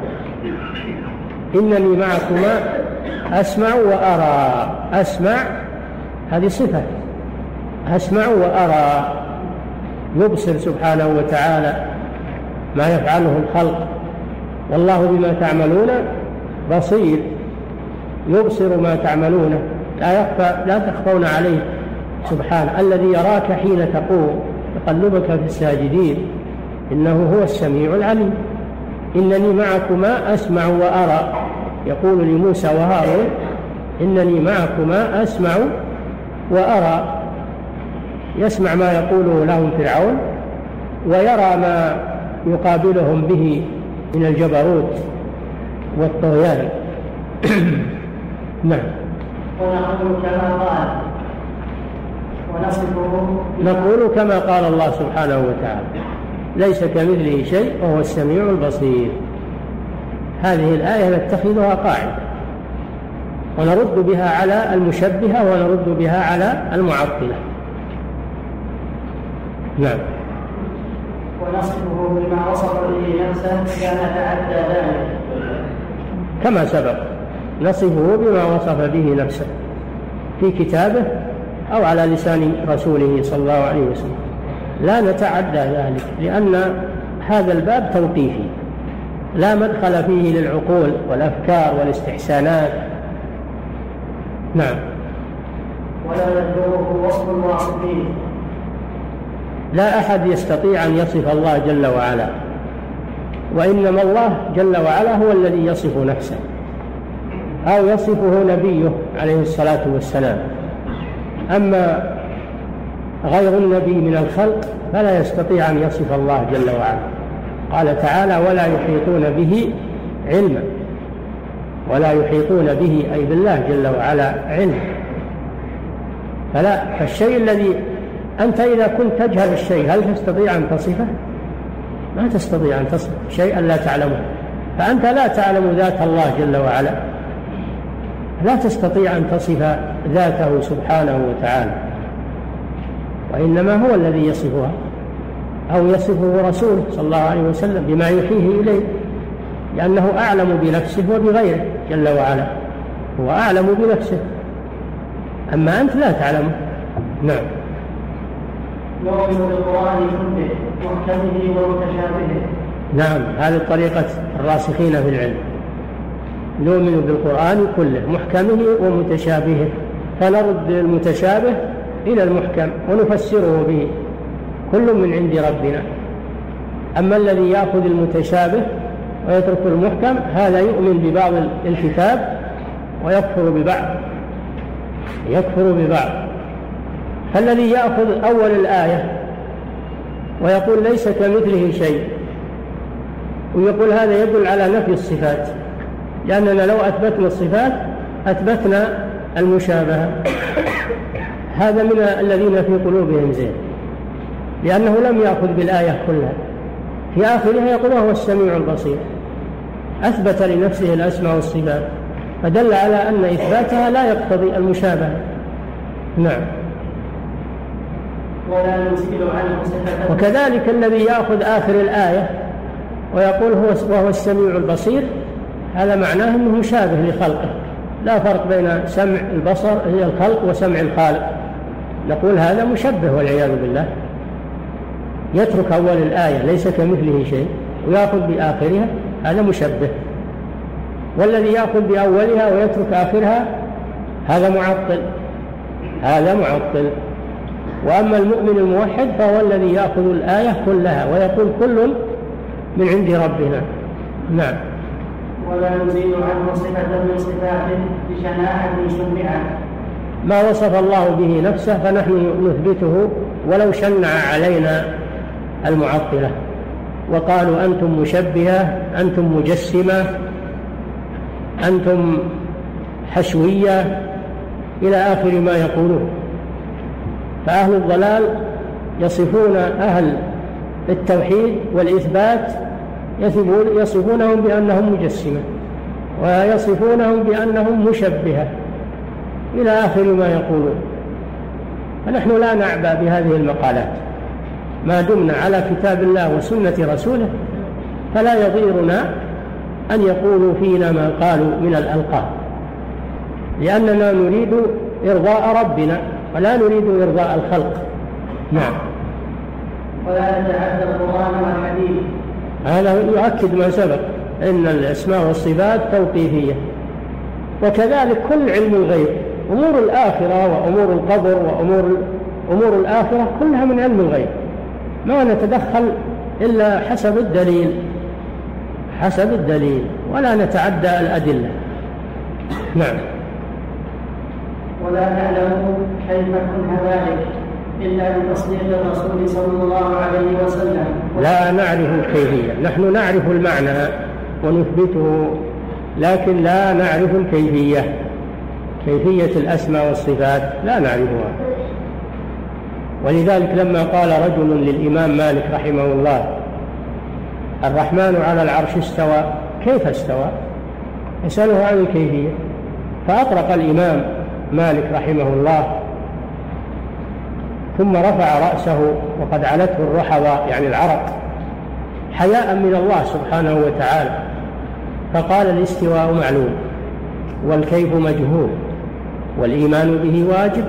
Speaker 2: إنني معكما أسمع وأرى. أسمع هذه صفة. أسمع وأرى. يبصر سبحانه وتعالى ما يفعله الخلق. والله بما تعملون بصير. يبصر ما تعملون. لا يخفى لا تخفون عليه. سبحانه الذي يراك حين تقوم. تقلبك في الساجدين. إنه هو السميع العليم. إنني معكما أسمع وأرى. يقول لموسى وهارون إنني معكما أسمع وأرى. يسمع ما يقوله لهم فرعون ويرى ما يقابلهم به من الجبروت والطغيان. نعم.
Speaker 1: ونقول كما قال. ونصفه.
Speaker 2: نقول كما قال الله سبحانه وتعالى ليس كمثله شيء وهو السميع البصير. هذه الآية نتخذها قاعدة. ونرد بها على المشبهة ونرد بها على المعطلة. نعم.
Speaker 1: ونصفه بما وصف به نفسه كان تعدى ذلك.
Speaker 2: كما سبق. نصفه بما وصف به نفسه في كتابه أو على لسان رسوله صلى الله عليه وسلم. لا نتعدى ذلك لأن هذا الباب توقيفي. لا مدخل فيه للعقول والأفكار والاستحسانات. نعم.
Speaker 1: ولا يدعوه وصف الواصفين
Speaker 2: لا أحد يستطيع أن يصف الله جل وعلا. وإنما الله جل وعلا هو الذي يصف نفسه. أو يصفه نبيه عليه الصلاة والسلام. أما غير النبي من الخلق فلا يستطيع أن يصف الله جل وعلا. قال تعالى ولا يحيطون به علما. ولا يحيطون به أي بالله جل وعلا علما فلا فالشيء الذي أنت إذا كنت تجهل الشيء هل تستطيع أن تصفه؟ ما تستطيع أن تصف شيئا لا تعلمه. فأنت لا تعلم ذات الله جل وعلا. لا تستطيع أن تصف ذاته سبحانه وتعالى وإنما هو الذي يصفها أو يصفه رسوله صلى الله عليه وسلم بما يوحيه إليه لأنه أعلم بنفسه وبغيره جل وعلا هو أعلم بنفسه. أما أنت لا تعلمه نعم.
Speaker 1: نؤمن بالقرآن كله محكمه ومتشابهه.
Speaker 2: نعم هذه طريقة الراسخين في العلم. نؤمن بالقرآن كله محكمه ومتشابهه. فنرد المتشابه إلى المحكم ونفسره به. كل من عند ربنا. أما الذي يأخذ المتشابه ويترك المحكم هذا يؤمن ببعض الكتاب ويكفر ببعض. يكفر ببعض. فالذي يأخذ أول الآية ويقول ليس كمثله شيء ويقول هذا يدل على نفي الصفات. لأننا لو أثبتنا الصفات أثبتنا المشابهة. هذا من الذين في قلوبهم زين. لأنه لم يأخذ بالآية كلها. في آخرها يقول وهو السميع البصير. أثبت لنفسه الأسماء والصفات. فدل على أن إثباتها لا يقتضي المشابهة. نعم.
Speaker 1: ولا عنه
Speaker 2: وكذلك الذي يأخذ آخر الآية ويقول هو وهو السميع البصير هذا معناه أنه مشابه لخلقه. لا فرق بين سمع البصر هي الخلق وسمع الخالق. نقول هذا مشبه والعياذ بالله. يترك أول الآية ليس كمثله شيء ويأخذ بآخرها هذا مشبه. والذي يأخذ بأولها ويترك آخرها هذا معطل. هذا معطل. وأما المؤمن الموحد فهو الذي يأخذ الآية كلها ويقول كل من عند ربنا. نعم.
Speaker 1: ولا نزيل عنه صفة من صفاته بشناعة شنعا
Speaker 2: ما وصف الله به نفسه فنحن نثبته ولو شنع علينا المعطلة. وقالوا أنتم مشبهة أنتم مجسمة أنتم حشوية إلى آخر ما يقولون. فأهل الضلال يصفون أهل التوحيد والإثبات يصفونهم بأنهم مجسمة ويصفونهم بأنهم مشبهة إلى آخر ما يقولون. فنحن لا نعبأ بهذه المقالات. ما دمنا على كتاب الله وسنة رسوله فلا يضيرنا أن يقولوا فينا ما قالوا من الألقاب. لأننا نريد إرضاء ربنا ولا نريد إرضاء الخلق. نعم.
Speaker 1: ولا نتعدى القرآن والحديث.
Speaker 2: هذا يؤكد ما سبق أن الأسماء والصفات توقيفية. وكذلك كل علم الغيب أمور الآخرة وأمور القبر وأمور أمور الآخرة كلها من علم الغيب. ما نتدخل إلا حسب الدليل حسب الدليل ولا نتعدى الأدلة. نعم.
Speaker 1: ولا نعلم كيف كن ذلك إلا بتصديق الرسول صلى الله عليه وسلم.
Speaker 2: لا نعرف الكيفية. نحن نعرف المعنى ونثبته لكن لا نعرف الكيفية. كيفية الأسماء والصفات لا نعرفها. ولذلك لما قال رجل للإمام مالك رحمه الله الرحمن على العرش استوى. كيف استوى؟ يسأله عن الكيفية. فأطرق الإمام مالك رحمه الله ثم رفع رأسه وقد علته الرحضة يعني العرق حياء من الله سبحانه وتعالى. فقال الاستواء معلوم والكيف مجهول والإيمان به واجب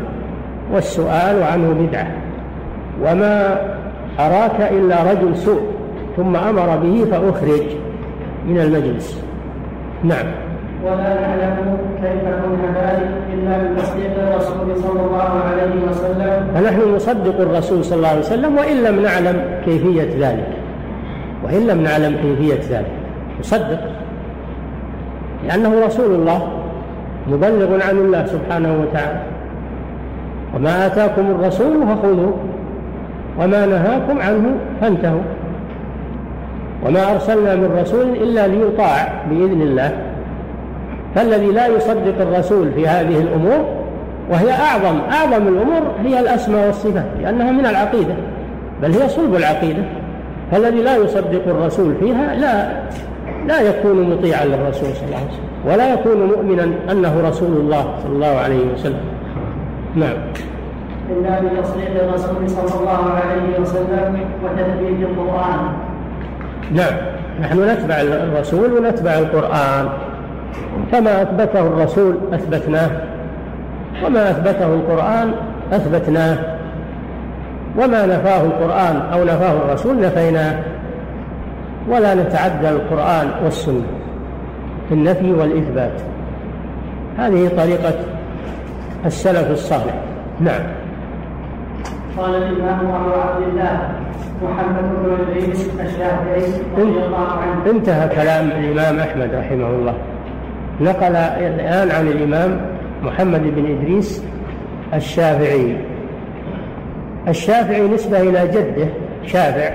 Speaker 2: والسؤال عنه بدعة. وما أراك إلا رجل سوء ثم أمر به فأخرج من المجلس. نعم.
Speaker 1: ولا نعلم كيف كنا ذلك إلا من تصديق الرسول صلى الله عليه وسلم.
Speaker 2: فنحن نصدق الرسول صلى الله عليه وسلم وإن لم نعلم كيفية ذلك. وإن لم نعلم كيفية ذلك. نصدق. لأنه رسول الله مبلغ عن الله سبحانه وتعالى. وما آتاكم الرسول فخذوه. وما نهاكم عنه فانتهوا. وما أرسلنا من رسول إلا ليطاع بإذن الله. فالذي لا يصدق الرسول في هذه الأمور وهي أعظم أعظم الأمور هي الأسماء والصفات لأنها من العقيدة بل هي صلب العقيدة. فالذي لا يصدق الرسول فيها لا لا يكون مطيعا للرسول صلى الله عليه وسلم ولا يكون مؤمنا أنه رسول الله صلى الله عليه وسلم. نعم.
Speaker 1: إلا بتصديق الرسول صلى الله عليه وسلم وتثبيت القرآن.
Speaker 2: نعم. نحن نتبع الرسول ونتبع القرآن. كما أثبته الرسول أثبتناه وما أثبته القرآن أثبتناه وما نفاه القرآن أو نفاه الرسول نفيناه ولا نتعدى القرآن والسنة في النفي والإثبات. هذه طريقة السلف الصالح. نعم.
Speaker 1: قال الإمام أبو عبد الله محمد بن إدريس الشافعي رضي الله عنه.
Speaker 2: انتهى كلام الإمام أحمد رحمه الله. نقل الآن عن الإمام محمد بن إدريس الشافعي. الشافعي نسبة إلى جده شافع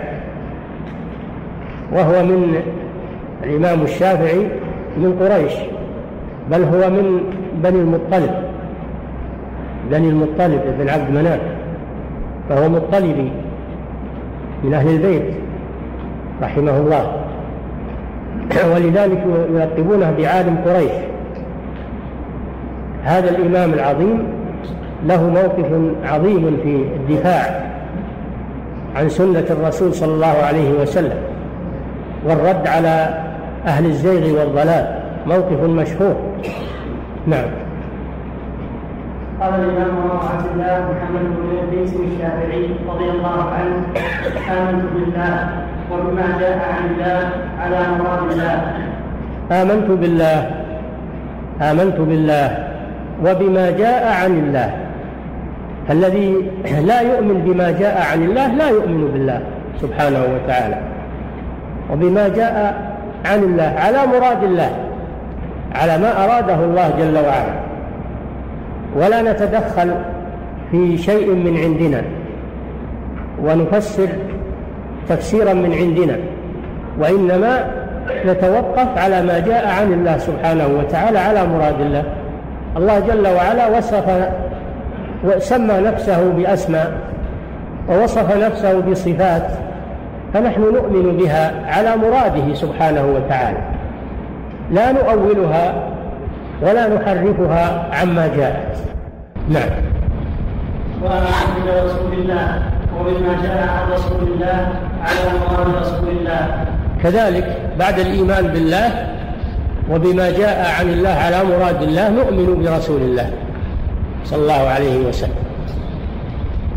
Speaker 2: وهو من الإمام الشافعي من قريش بل هو من بني المطلب بني المطلب بن عبد مناف فهو مطلبي من أهل البيت رحمه الله. ولذلك يلقبونه بعالم قريش. هذا الإمام العظيم له موقف عظيم في الدفاع عن سنة الرسول صلى الله عليه وسلم والرد على أهل الزيغ والضلال موقف مشهور. نعم.
Speaker 1: قال الإمام عبد الله محمد بن إدريس الشافعي رضي الله عنه آمنت بالله وبما جاء عن الله على مراد الله
Speaker 2: آمنت بالله. آمنت بالله. وبما جاء عن الله. الذي لا يؤمن بما جاء عن الله لا يؤمن بالله سبحانه وتعالى. وبما جاء عن الله على مراد الله. على ما أراده الله جل وعلا. ولا نتدخل في شيء من عندنا. ونفسر تفسيرا من عندنا. وإنما نتوقف على ما جاء عن الله سبحانه وتعالى على مراد الله. الله جل وعلا وصف وسمى نفسه بأسماء ووصف نفسه بصفات فنحن نؤمن بها على مراده سبحانه وتعالى. لا نؤولها ولا نحرفها عما جاءت. نعم.
Speaker 1: وعن رسول الله وبما جاء عن رسول الله على مراد رسول الله.
Speaker 2: كذلك بعد الإيمان بالله وبما جاء عن الله على مراد الله نؤمن برسول الله صلى الله عليه وسلم.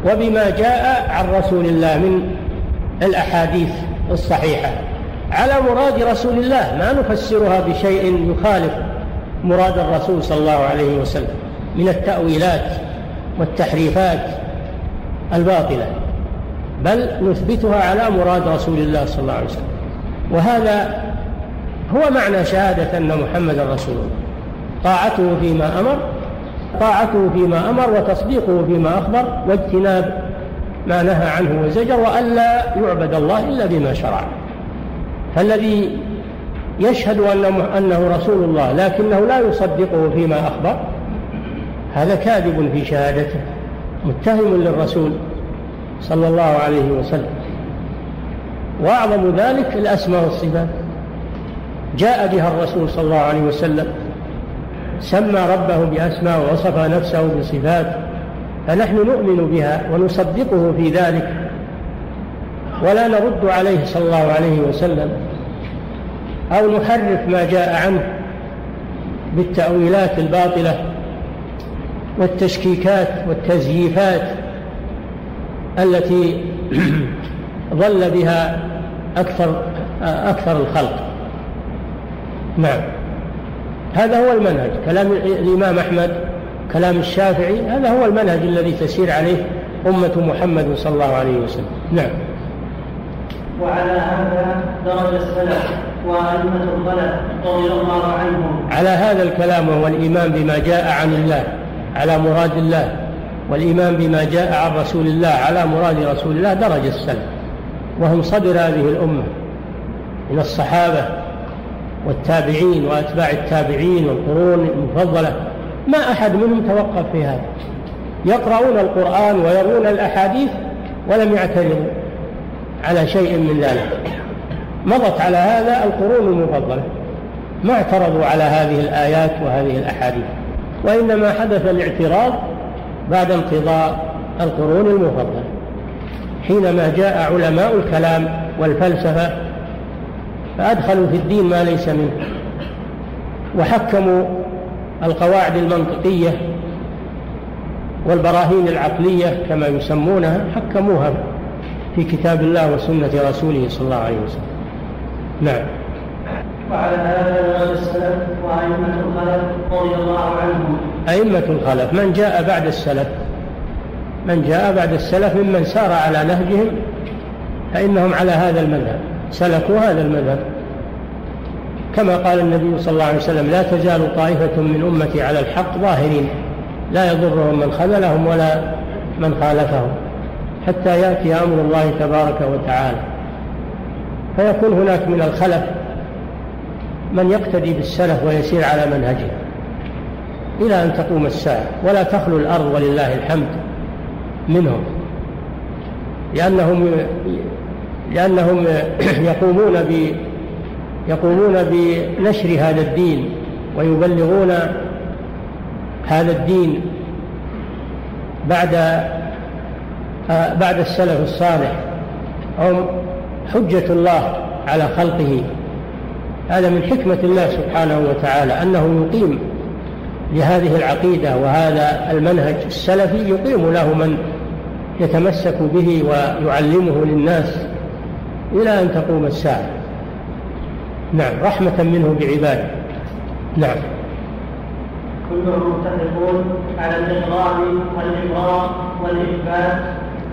Speaker 2: وبما جاء عن رسول الله من الأحاديث الصحيحة على مراد رسول الله ما نفسرها بشيء يخالف مراد الرسول صلى الله عليه وسلم من التأويلات والتحريفات الباطلة. بل نثبتها على مراد رسول الله صلى الله عليه وسلم. وهذا هو معنى شهادة أن محمد رسول الله. طاعته فيما أمر طاعته فيما أمر وتصديقه فيما أخبر واجتناب ما نهى عنه وزجر وألا يعبد الله إلا بما شرع. فالذي يشهد أنه رسول الله لكنه لا يصدقه فيما أخبر هذا كاذب في شهادته متهم للرسول. صلى الله عليه وسلم. وأعظم ذلك الأسماء والصفات. جاء بها الرسول صلى الله عليه وسلم سمى ربه بأسماء ووصف نفسه بصفات فنحن نؤمن بها ونصدقه في ذلك. ولا نرد عليه صلى الله عليه وسلم أو نحرف ما جاء عنه بالتأويلات الباطلة والتشكيكات والتزييفات التي ضل بها أكثر أكثر الخلق. نعم. هذا هو المنهج. كلام الإمام أحمد كلام الشافعي هذا هو المنهج الذي تسير عليه أمة محمد صلى الله عليه وسلم. نعم.
Speaker 1: وعلى هذا درج السلف وأئمة الخلف رضي الله عنهم.
Speaker 2: على هذا الكلام وهو الإيمان بما جاء عن الله على مراد الله والإيمان بما جاء عن رسول الله على مراد رسول الله درج السلف. وهم صدر هذه الأمة من الصحابة والتابعين وأتباع التابعين والقرون المفضلة. ما أحد منهم توقف في هذا. يقرؤون القرآن ويرون الأحاديث ولم يعترضوا على شيء من ذلك. مضت على هذا القرون المفضلة. ما اعترضوا على هذه الآيات وهذه الأحاديث. وإنما حدث الاعتراض بعد انقضاء القرون المفضلة حينما جاء علماء الكلام والفلسفة فأدخلوا في الدين ما ليس منه وحكموا القواعد المنطقية والبراهين العقلية كما يسمونها حكموها في كتاب الله وسنة رسوله صلى الله عليه وسلم. نعم.
Speaker 1: وعلى هذا السلف وأئمة الخلف رضي الله عنهم
Speaker 2: أئمة الخلف من جاء بعد السلف من جاء بعد السلف ممن سار على نهجهم فإنهم على هذا المذهب سلكوا هذا المذهب. كما قال النبي صلى الله عليه وسلم لا تزال طائفة من أمتي على الحق ظاهرين لا يضرهم من خذلهم ولا من خالفهم حتى يأتي أمر الله تبارك وتعالى. فيكون هناك من الخلف من يقتدي بالسلف ويسير على منهجه إلى أن تقوم الساعة. ولا تخلو الأرض ولله الحمد منهم. لأنهم لأنهم يقومون ب يقومون بنشر هذا الدين ويبلغون هذا الدين بعد بعد السلف الصالح. هم حجة الله على خلقه. هذا من حكمة الله سبحانه وتعالى أنه يقيم لهذه العقيدة وهذا المنهج السلفي يقيم له من يتمسك به ويعلمه للناس إلى أن تقوم الساعة. نعم رحمة منه بعباده. نعم.
Speaker 1: كلهم متفقون على الإقرار والإقرار والإثبات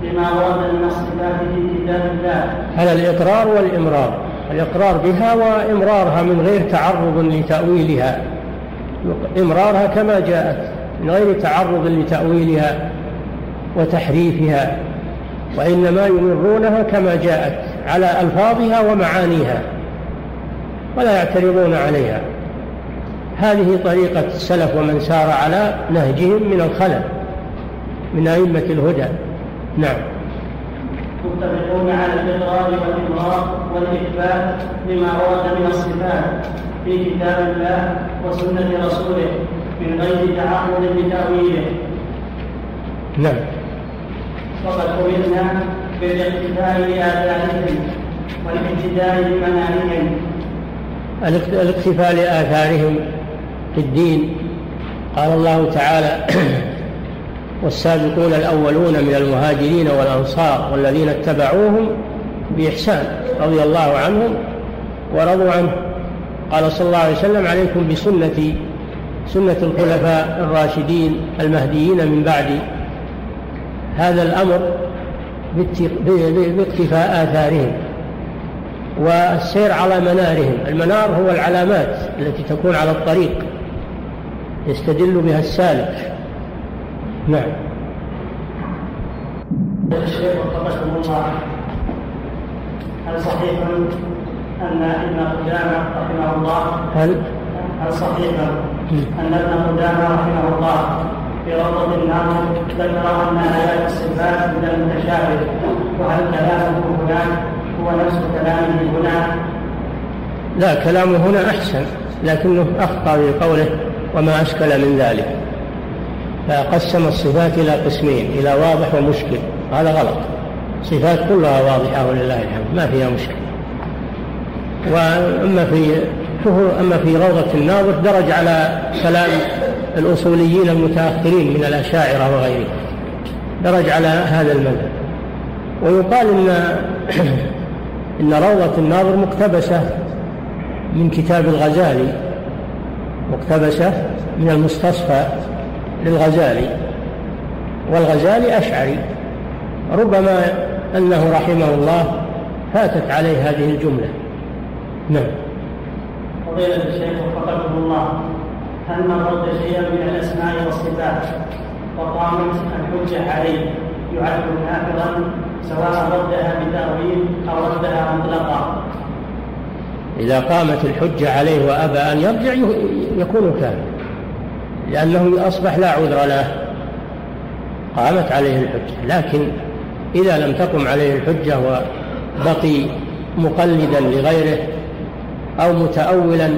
Speaker 1: لما ورد من الصفات في كتاب الله.
Speaker 2: على الإقرار والإمرار. الإقرار بها وإمرارها من غير تعرض لتأويلها. إمرارها كما جاءت من غير تعرض لتأويلها وتحريفها وإنما يمرونها كما جاءت على ألفاظها ومعانيها ولا يعترضون عليها. هذه طريقة السلف ومن سار على نهجهم من الخلف من أئمة الهدى. نعم.
Speaker 1: متفقون على الإقرار والإقرار والإثبات لما ورد من الصفات. في كتاب الله وسنة رسوله من غير تعرض لتأويله
Speaker 2: نعم.
Speaker 1: وقد أمرنا بالاقتداء بآثارهم والاهتداء بمنامهم
Speaker 2: الاقتفاء لآثارهم في الدين. قال الله تعالى والسابقون الأولون من المهاجرين والأنصار والذين اتبعوهم بإحسان رضي الله عنهم ورضوا عنه. قال صلى الله عليه وسلم عليكم بسنتي سنة الخلفاء الراشدين المهديين من بعدي هذا الأمر باقتفاء آثارهم والسير على منارهم. المنار هو العلامات التي تكون على الطريق يستدل بها السالك. نعم.
Speaker 1: الشيخ وفقكم الله. هل صحيح أن إبن قدامة رحمه الله.
Speaker 2: هل؟
Speaker 1: هل صحيح؟ أن ابن قدامة رحمه الله في روضة الناظر ذكر أن آيات الصفات من المتشابه. وهل كلامه هناك هو نفس كلامه هنا؟
Speaker 2: لا كلامه هنا أحسن لكنه أخطأ في قوله وما أشكل من ذلك. فقسم الصفات إلى قسمين إلى واضح ومشكل. هذا غلط. صفات كلها واضحة ولله الحمد ما فيها مشكلة وأما في أما في روضة الناظر درج على كلام الأصوليين المتأخرين من الأشاعرة وغيرهم. درج على هذا المذهب. ويقال إن إن روضة الناظر مقتبسة من كتاب الغزالي مقتبسة من المستصفى للغزالي. والغزالي أشعري. ربما أنه رحمه الله فاتت عليه هذه الجملة. نعم.
Speaker 1: فضيلة الشيخ وفقكم الله هل من رد شيئا من الأسماء والصفات وقامت الحجة عليه يعد كافرا سواء ردها بتأويل أو ردها مطلقا؟
Speaker 2: إذا قامت الحجة عليه وأبى أن يرجع يكون كافر لأنه أصبح لا عذر له. قامت عليه الحجة لكن إذا لم تقم عليه الحجة وبقي مقلدا لغيره أو متأولا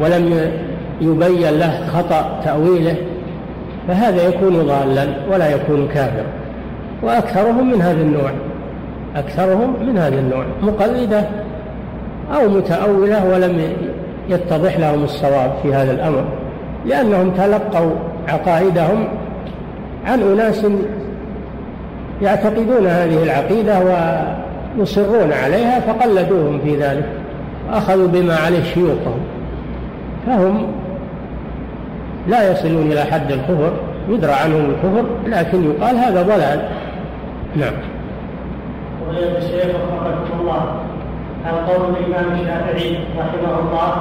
Speaker 2: ولم يبين له خطأ تأويله فهذا يكون ضالا ولا يكون كافرا. وأكثرهم من هذا النوع أكثرهم من هذا النوع مقلدة أو متأولة ولم يتضح لهم الصواب في هذا الأمر لأنهم تلقوا عقائدهم عن أناس يعتقدون هذه العقيدة ويصرون عليها فقلدوهم في ذلك. أخذوا بما عليه شيوخهم. فهم لا يصلون إلى حد الكفر يدرى عنهم الكفر لكن يقال هذا ضلال. نعم.
Speaker 1: وغير الشيخ رحمه الله هل قول الإمام الشافعي رحمه الله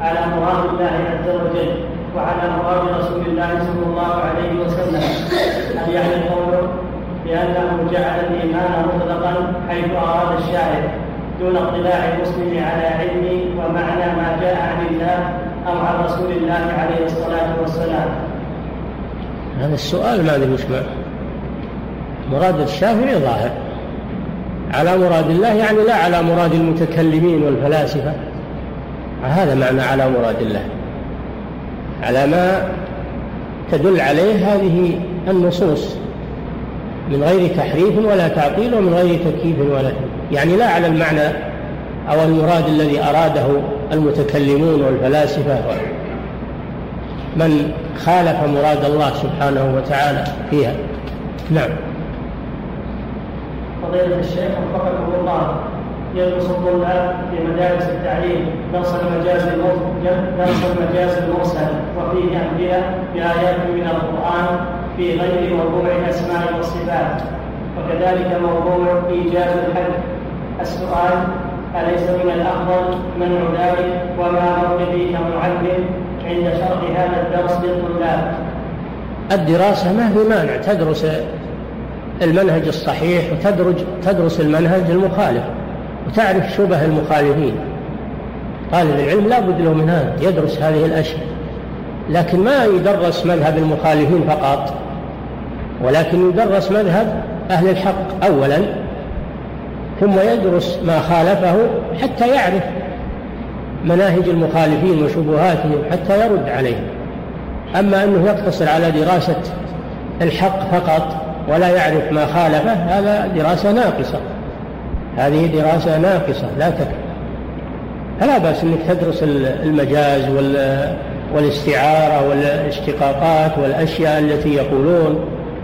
Speaker 1: على مراد الله عز وجل وعلى مراد رسول الله صلى الله عليه وسلم هل يعني قوله بأنه جعل الإيمان مطلقا حيث أراد الشاعر دون اطلاع المسلم على علم ومعنى ما جاء عن الله أو عن رسول الله عليه الصلاة والسلام.
Speaker 2: هذا السؤال ما أدري وش مراد الشافعي ظاهر. على مراد الله يعني لا على مراد المتكلمين والفلاسفة. هذا معنى على مراد الله. على ما تدل عليه هذه النصوص. من غير تحريف ولا تعطيل ومن غير تكييف ولا يعني لا على المعنى أو المراد الذي أراده المتكلمون والفلاسفة. من خالف مراد الله سبحانه وتعالى فيها. نعم.
Speaker 1: فضيلة الشيخ وفقكم الله يدرس الطلاب في مدارس التعليم. درس المجاز درس المجاز المرسل. وفيه أمثلة بآيات من القرآن في غير موضوع الأسماء والصفات. وكذلك موضوع إيجاز الحد السؤال أليس من الأفضل منع ذلك؟ وما موقفي كمعلم عند شرح هذا الدرس للطلاب.
Speaker 2: الدراسة ما في مانع تدرس المنهج الصحيح وتدرج تدرس المنهج المخالف وتعرف شبه المخالفين. طالب العلم لا بد له من هذا يدرس هذه الأشياء. لكن ما يدرس مذهب المخالفين فقط ولكن يدرس مذهب أهل الحق أولا. ثم يدرس ما خالفه حتى يعرف مناهج المخالفين وشبهاتهم حتى يرد عليهم. أما أنه يقتصر على دراسة الحق فقط ولا يعرف ما خالفه هذا دراسة ناقصة. هذه دراسة ناقصة لا تكفي. فلا بأس أنك تدرس المجاز والاستعارة والاشتقاقات والأشياء التي يقولون.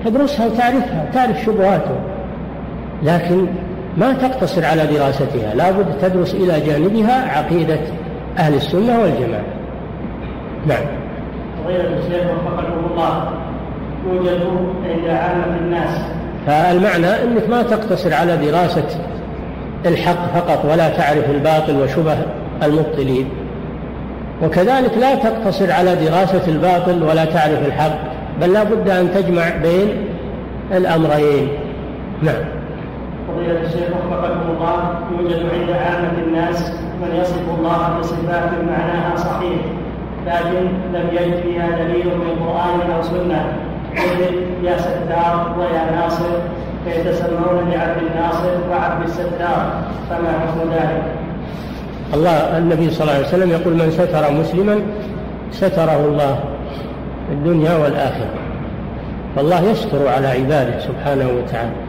Speaker 2: تدرسها وتعرفها تعرف شبهاتهم. لكن ما تقتصر على دراستها لا بد تدرس إلى جانبها عقيدة أهل السنة والجماعة. نعم.
Speaker 1: فضيلة الشيخ وفقكم الله يوجد عند عامة الناس.
Speaker 2: فالمعنى أنك ما تقتصر على دراسة الحق فقط ولا تعرف الباطل وشبه المبطلين. وكذلك لا تقتصر على دراسة الباطل ولا تعرف الحق بل لا بد أن تجمع بين الأمرين. نعم.
Speaker 1: فضيلة الشيخ وفقكم الله يوجد عند عامة الناس من يصف الله بصفات معناها صحيح لكن لم يجد فيها دليل من قرآن أو سنة. مثل يا ستار ويا ناصر فيتسمون بعبد الناصر وعبد الستار فما حكم ذلك؟
Speaker 2: الله النبي صلى الله عليه وسلم يقول من ستر مسلما ستره الله في الدنيا والآخرة. فالله يستر على عباده سبحانه وتعالى.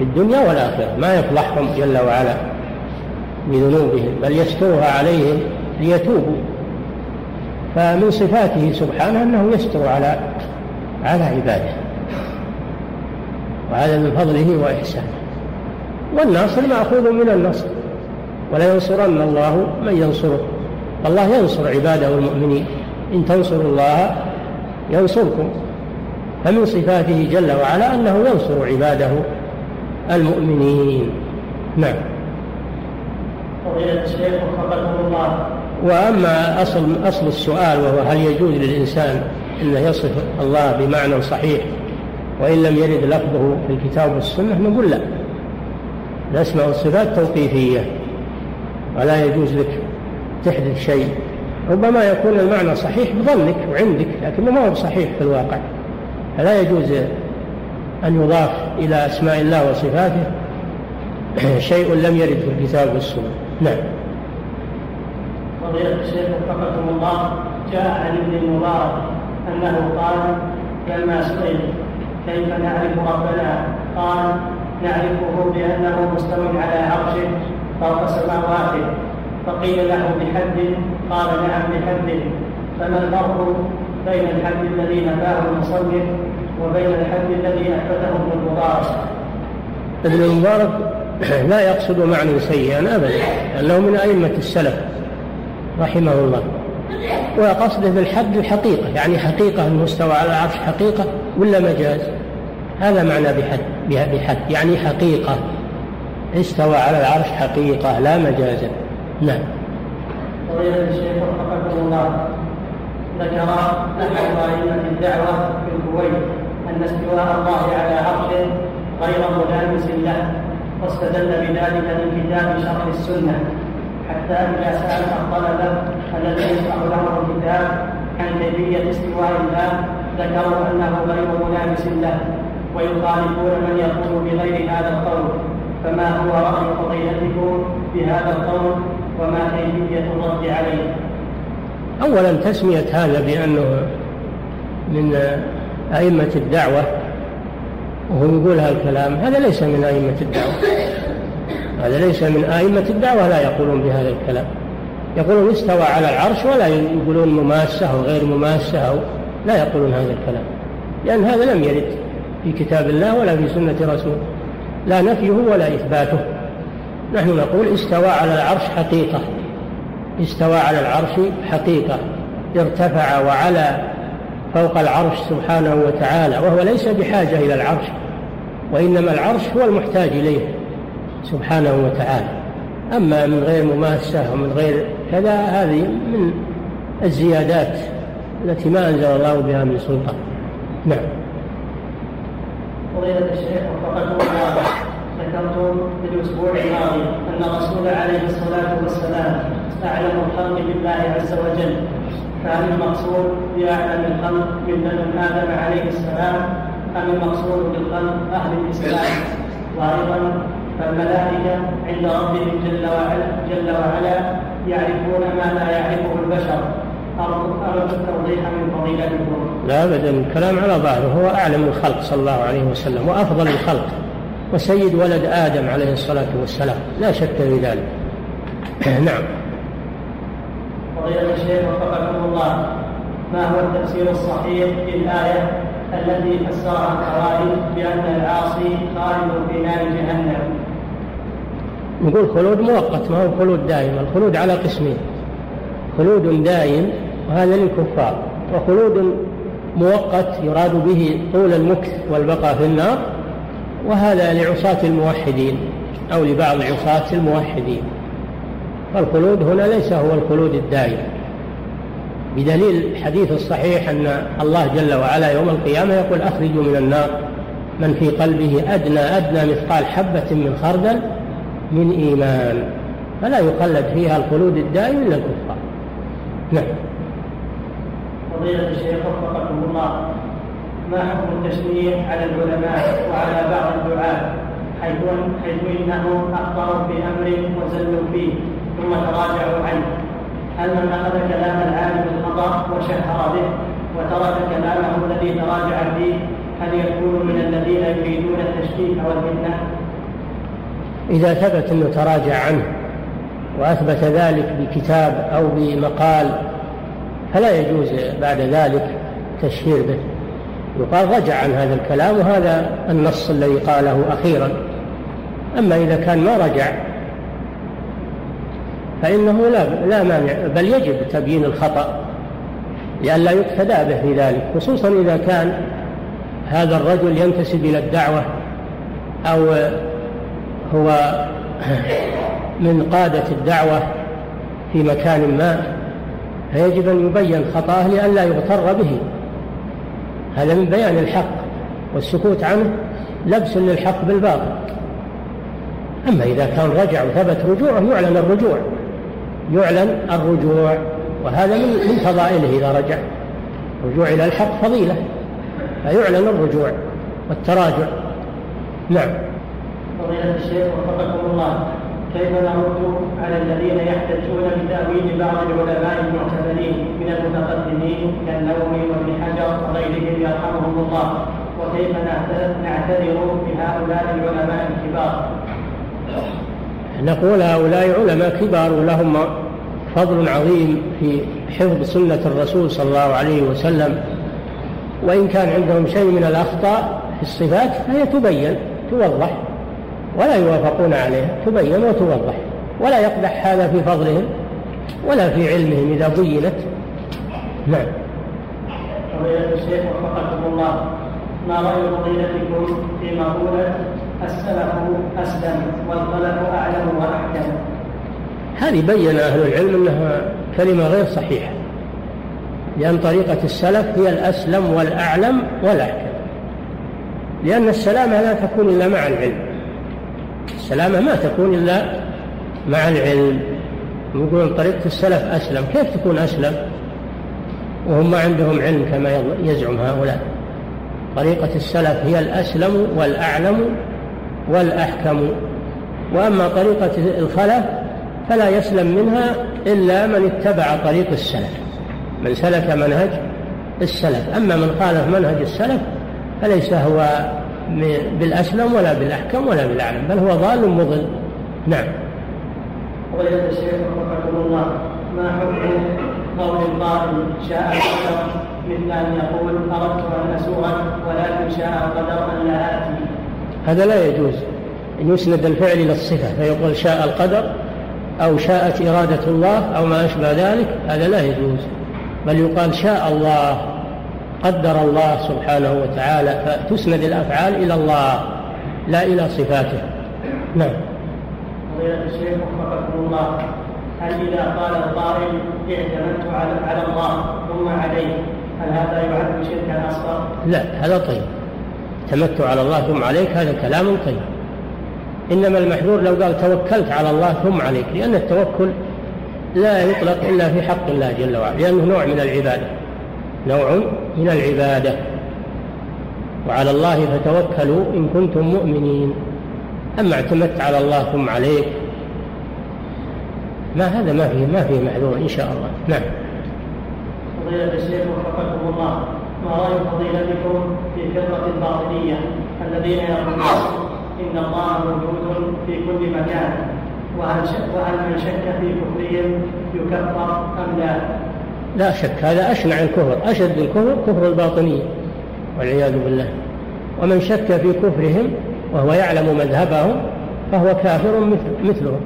Speaker 2: في الدنيا والآخرة ما يفضحهم جل وعلا بذنوبهم بل يسترها عليهم ليتوبوا. فمن صفاته سبحانه أنه يستر على على عباده. وهذا من فضله وإحسانه. والناصر مأخوذ من النصر. ولا ينصرن الله من ينصره. الله ينصر عباده المؤمنين. إن تنصروا الله ينصركم. فمن صفاته جل وعلا أنه ينصر عباده المؤمنين. نعم.
Speaker 1: فضيلة الشيخ وفقكم الله.
Speaker 2: وأما أصل أصل السؤال وهو هل يجوز للإنسان أنه يصف الله بمعنى صحيح وإن لم يرد لفظه في الكتاب والسنة نقول لا. الأسماء والصفات توقيفية. ولا يجوز لك تحدث شيء. ربما يكون المعنى صحيح بظنك وعندك لكنه ما هو صحيح في الواقع. فلا يجوز أن يضاف إلى أسماء الله وصفاته شيء لم يرد في الكتاب والسنة. نعم.
Speaker 1: فضيلة الشيخ وفقكم الله جاء عن ابن المبارك أنه قال لما سئل كيف نعرف ربنا؟ قال نعرفه بأنه مستوى على عرشه فوق سماواته فقيل له بحد قال نعم بحد. فما الفرق بين الحد الذي نفاه المصنف وبين الحد الذي أثبته ابن المبارك.
Speaker 2: ابن المبارك لا يقصد معنى سيئا أبدا لأنه من أئمة السلف رحمه الله. وقصده بالحد الحقيقة يعني حقيقة المستوى على العرش حقيقة ولا مجاز؟ هذا معنى بحد بحد يعني حقيقة. استوى على العرش حقيقة لا مجازا نعم.
Speaker 1: فضيلة الشيخ وفقكم الله ذكر أحد أئمة الدعوة في الكويت. أن استواء الله على عرشه غير ملامس له واستدل بذلك من كتاب شرح السنة. حتى إذا سأل الطلبة الذي يشرح لهم الكتاب عن كيفية استواء الله ذكروا أنه غير ملامس له ويخالفون من يقول بغير هذا القول. فما هو رأي فضيلتكم بهذا القول؟ وما كيفية الرد عليه؟
Speaker 2: أولا تسمية هذا بأنه من أئمة الدعوة وهو يقول هذا الكلام هذا ليس من أئمة الدعوة. هذا ليس من أئمة الدعوة لا يقولون بهذا الكلام. يقولون استوى على العرش ولا يقولون مماسة أو غير مماسة أو لا يقولون هذا الكلام. لأن هذا لم يرد في كتاب الله ولا في سنة رسول لا نفيه ولا إثباته. نحن نقول استوى على العرش حقيقة. استوى على العرش حقيقة. ارتفع وعلى فوق العرش سبحانه وتعالى وهو ليس بحاجة إلى العرش وإنما العرش هو المحتاج إليه سبحانه وتعالى. أما من غير مماسة ومن غير كذا هذه من الزيادات التي ما أنزل الله بها من سلطان. نعم.
Speaker 1: فضيلة الشيخ وفقكم الله ذكرتم في الأسبوع الماضي أن الرسول عليه الصلاة والسلام أعلم الخلق بالله عز وجل. فهل المقصود بأعلم الخلق من لدن آدم عليه السلام؟ أم المقصود بالخلق أهل الإسلام؟ وأيضا فالملائكة عند ربهم جل وعلا جل وعلا يعرفون ما لا يعرفه البشر. التوضيح من
Speaker 2: لا أبدا. الكلام على ظاهره هو أعلم الخلق صلى الله عليه وسلم وأفضل الخلق. وسيد ولد آدم عليه الصلاة والسلام. لا شك في ذلك. نعم.
Speaker 1: فضيلة الشيخ وفقكم الله. ما هو التفسير الصحيح للآية التي فسرها الخوارج بأن العاصي خالد في نار جهنم؟
Speaker 2: نقول خلود مؤقت ما هو خلود دائم الخلود على قسمين. خلود دائم وهذا للكفار. وخلود مؤقت يراد به طول المكث والبقاء في النار وهذا لعصاة الموحدين أو لبعض عصاة الموحدين. فالخلود هنا ليس هو الخلود الدائم. بدليل الحديث الصحيح أن الله جل وعلا يوم القيامة يقول أخرجوا من النار. من في قلبه أدنى أدنى مثقال حبة من خردل من إيمان. فلا يخلد فيها الخلود الدائم إلا الكفار. نعم.
Speaker 1: فضيلة الشيخ وفقكم الله ما حكم التشنيع على العلماء وعلى بعض الدعاة حيث حيث انهم أخطأوا في وزلوا فيه؟ ثم تراجعوا عنه. هل من أخذ كلام العالم الخطا وشهر به وترك كلامه الذي تراجع فيه هل يكون من الذين يريدون التشكيك والفتنه؟
Speaker 2: إذا ثبت أنه تراجع عنه وأثبت ذلك بكتاب أو بمقال فلا يجوز بعد ذلك تشهير به. يقال رجع عن هذا الكلام وهذا النص الذي قاله أخيرا. أما إذا كان ما رجع فإنه لا لا مانع بل يجب تبيين الخطأ لئلا يقتدى به في ذلك خصوصا إذا كان هذا الرجل ينتسب إلى الدعوة أو هو من قادة الدعوة في مكان ما فيجب أن يبين خطأه لئلا يغتر به. هذا من بيان الحق والسكوت عنه لبس للحق بالباطل. أما إذا كان رجع وثبت رجوعه يعلن الرجوع. يعلن الرجوع وهذا من من فضائله إذا رجع. الرجوع إلى الحق فضيلة فيعلن الرجوع والتراجع. نعم.
Speaker 1: فضيلة الشيخ وفقكم الله كيف نرد على الذين يحتجون بتأويل بعض العلماء المعتبرين من المتقدمين كالنووي وابن حجر وغيرهم يرحمهم الله؟ وكيف نعتذر بهؤلاء العلماء الكبار؟
Speaker 2: نقول هؤلاء علماء كبار ولهم فضل عظيم في حفظ سنة الرسول صلى الله عليه وسلم. وإن كان عندهم شيء من الأخطاء في الصفات فهي تبين توضح. ولا يوافقون عليها تبين وتوضح. ولا يقدح هذا في فضلهم ولا في علمهم إذا بينت. نعم.
Speaker 1: الشيخ وفقكم الله ما رأي فضيلتكم في مقولة السلف أسلم والخلف أعلم وأحكم.
Speaker 2: هذه بين أهل العلم أنها كلمة غير صحيحة لأن طريقة السلف هي الأسلم والأعلم والأحكم. لأن السلامة لا تكون إلا مع العلم. السلامة ما تكون إلا مع العلم. يقولون طريقة السلف أسلم. كيف تكون أسلم؟ وهم ما عندهم علم كما يزعم هؤلاء. طريقة السلف هي الأسلم والأعلم والأحكم. وأما طريقة الخلف فلا يسلم منها إلا من اتبع طريق السلف. من سلك منهج السلف. أما من خالف منهج السلف فليس هو بالأسلم ولا بالأحكم ولا بالأعلم بل هو ضال مضل. نعم.
Speaker 1: ولد الشيخ وفقكم الله ما حكم قول القائل شاء القدر مثل أن يقول أردت أن أسوغ ولكن شاء القدر أن لا آتي.
Speaker 2: هذا لا يجوز. أن يسند الفعل إلى الصفة فيقول شاء القدر أو شاءت إرادة الله أو ما أشبه ذلك هذا لا يجوز. بل يقال شاء الله قدر الله سبحانه وتعالى فتسند الأفعال إلى الله لا إلى صفاته. نعم.
Speaker 1: فضيلة الشيخ وفقكم الله هل إذا قال القائل اعتمدت على على الله ثم عليه هل هذا يعد شركا أصغر؟
Speaker 2: لا هذا طيب. اعتمدت على الله ثم عليك هذا كلام طيب. إنما المحذور لو قال توكلت على الله ثم عليك لأن التوكل لا يطلق إلا في حق الله جل وعلا لأنه نوع من العبادة. نوع من العبادة. وعلى الله فتوكلوا إن كنتم مؤمنين. أما اعتمدت على الله ثم عليك ما هذا ما فيه ما فيه محذور إن شاء الله. نعم.
Speaker 1: فضيلة الشيخ وفقكم الله. ما رأي فضيلتكم في فرقة الباطنية الذين يقولون إن الله موجود في كل مكان وهل وهل من شك في كفرهم يكفر أم لا؟
Speaker 2: لا شك هذا أشنع الكفر أشد الكفر كفر الباطنية والعياذ بالله. ومن شك في كفرهم وهو يعلم مذهبهم فهو كافر مثلهم.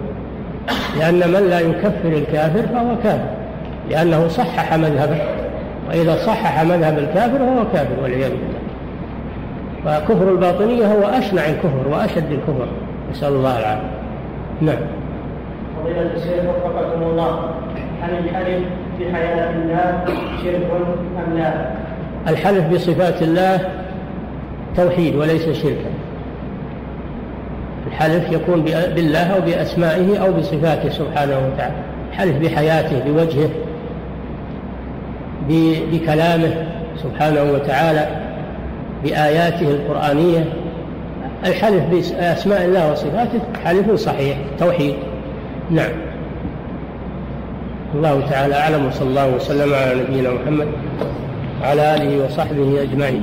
Speaker 2: لأن من لا يكفر الكافر فهو كافر لأنه صحح مذهبه. وإذا صحح مذهب الكافر فهو كافر والعياذ بالله. فكفر الباطنية هو أشنع الكفر وأشد الكفر. نسأل الله العافية. نعم.
Speaker 1: فضيلة الشيخ وفقكم الله. هل الحلف بحياة الله شرك أم لا؟
Speaker 2: الحلف بصفات الله توحيد وليس شركا. الحلف يكون بالله أو بأسمائه أو بصفاته سبحانه وتعالى. الحلف بحياته بوجهه بكلامه سبحانه وتعالى بآياته القرآنية. الحلف بأسماء الله وصفاته حلف صحيح توحيد. نعم. الله تعالى أعلم وصلى الله وسلم على نبينا محمد وعلى آله وصحبه أجمعين.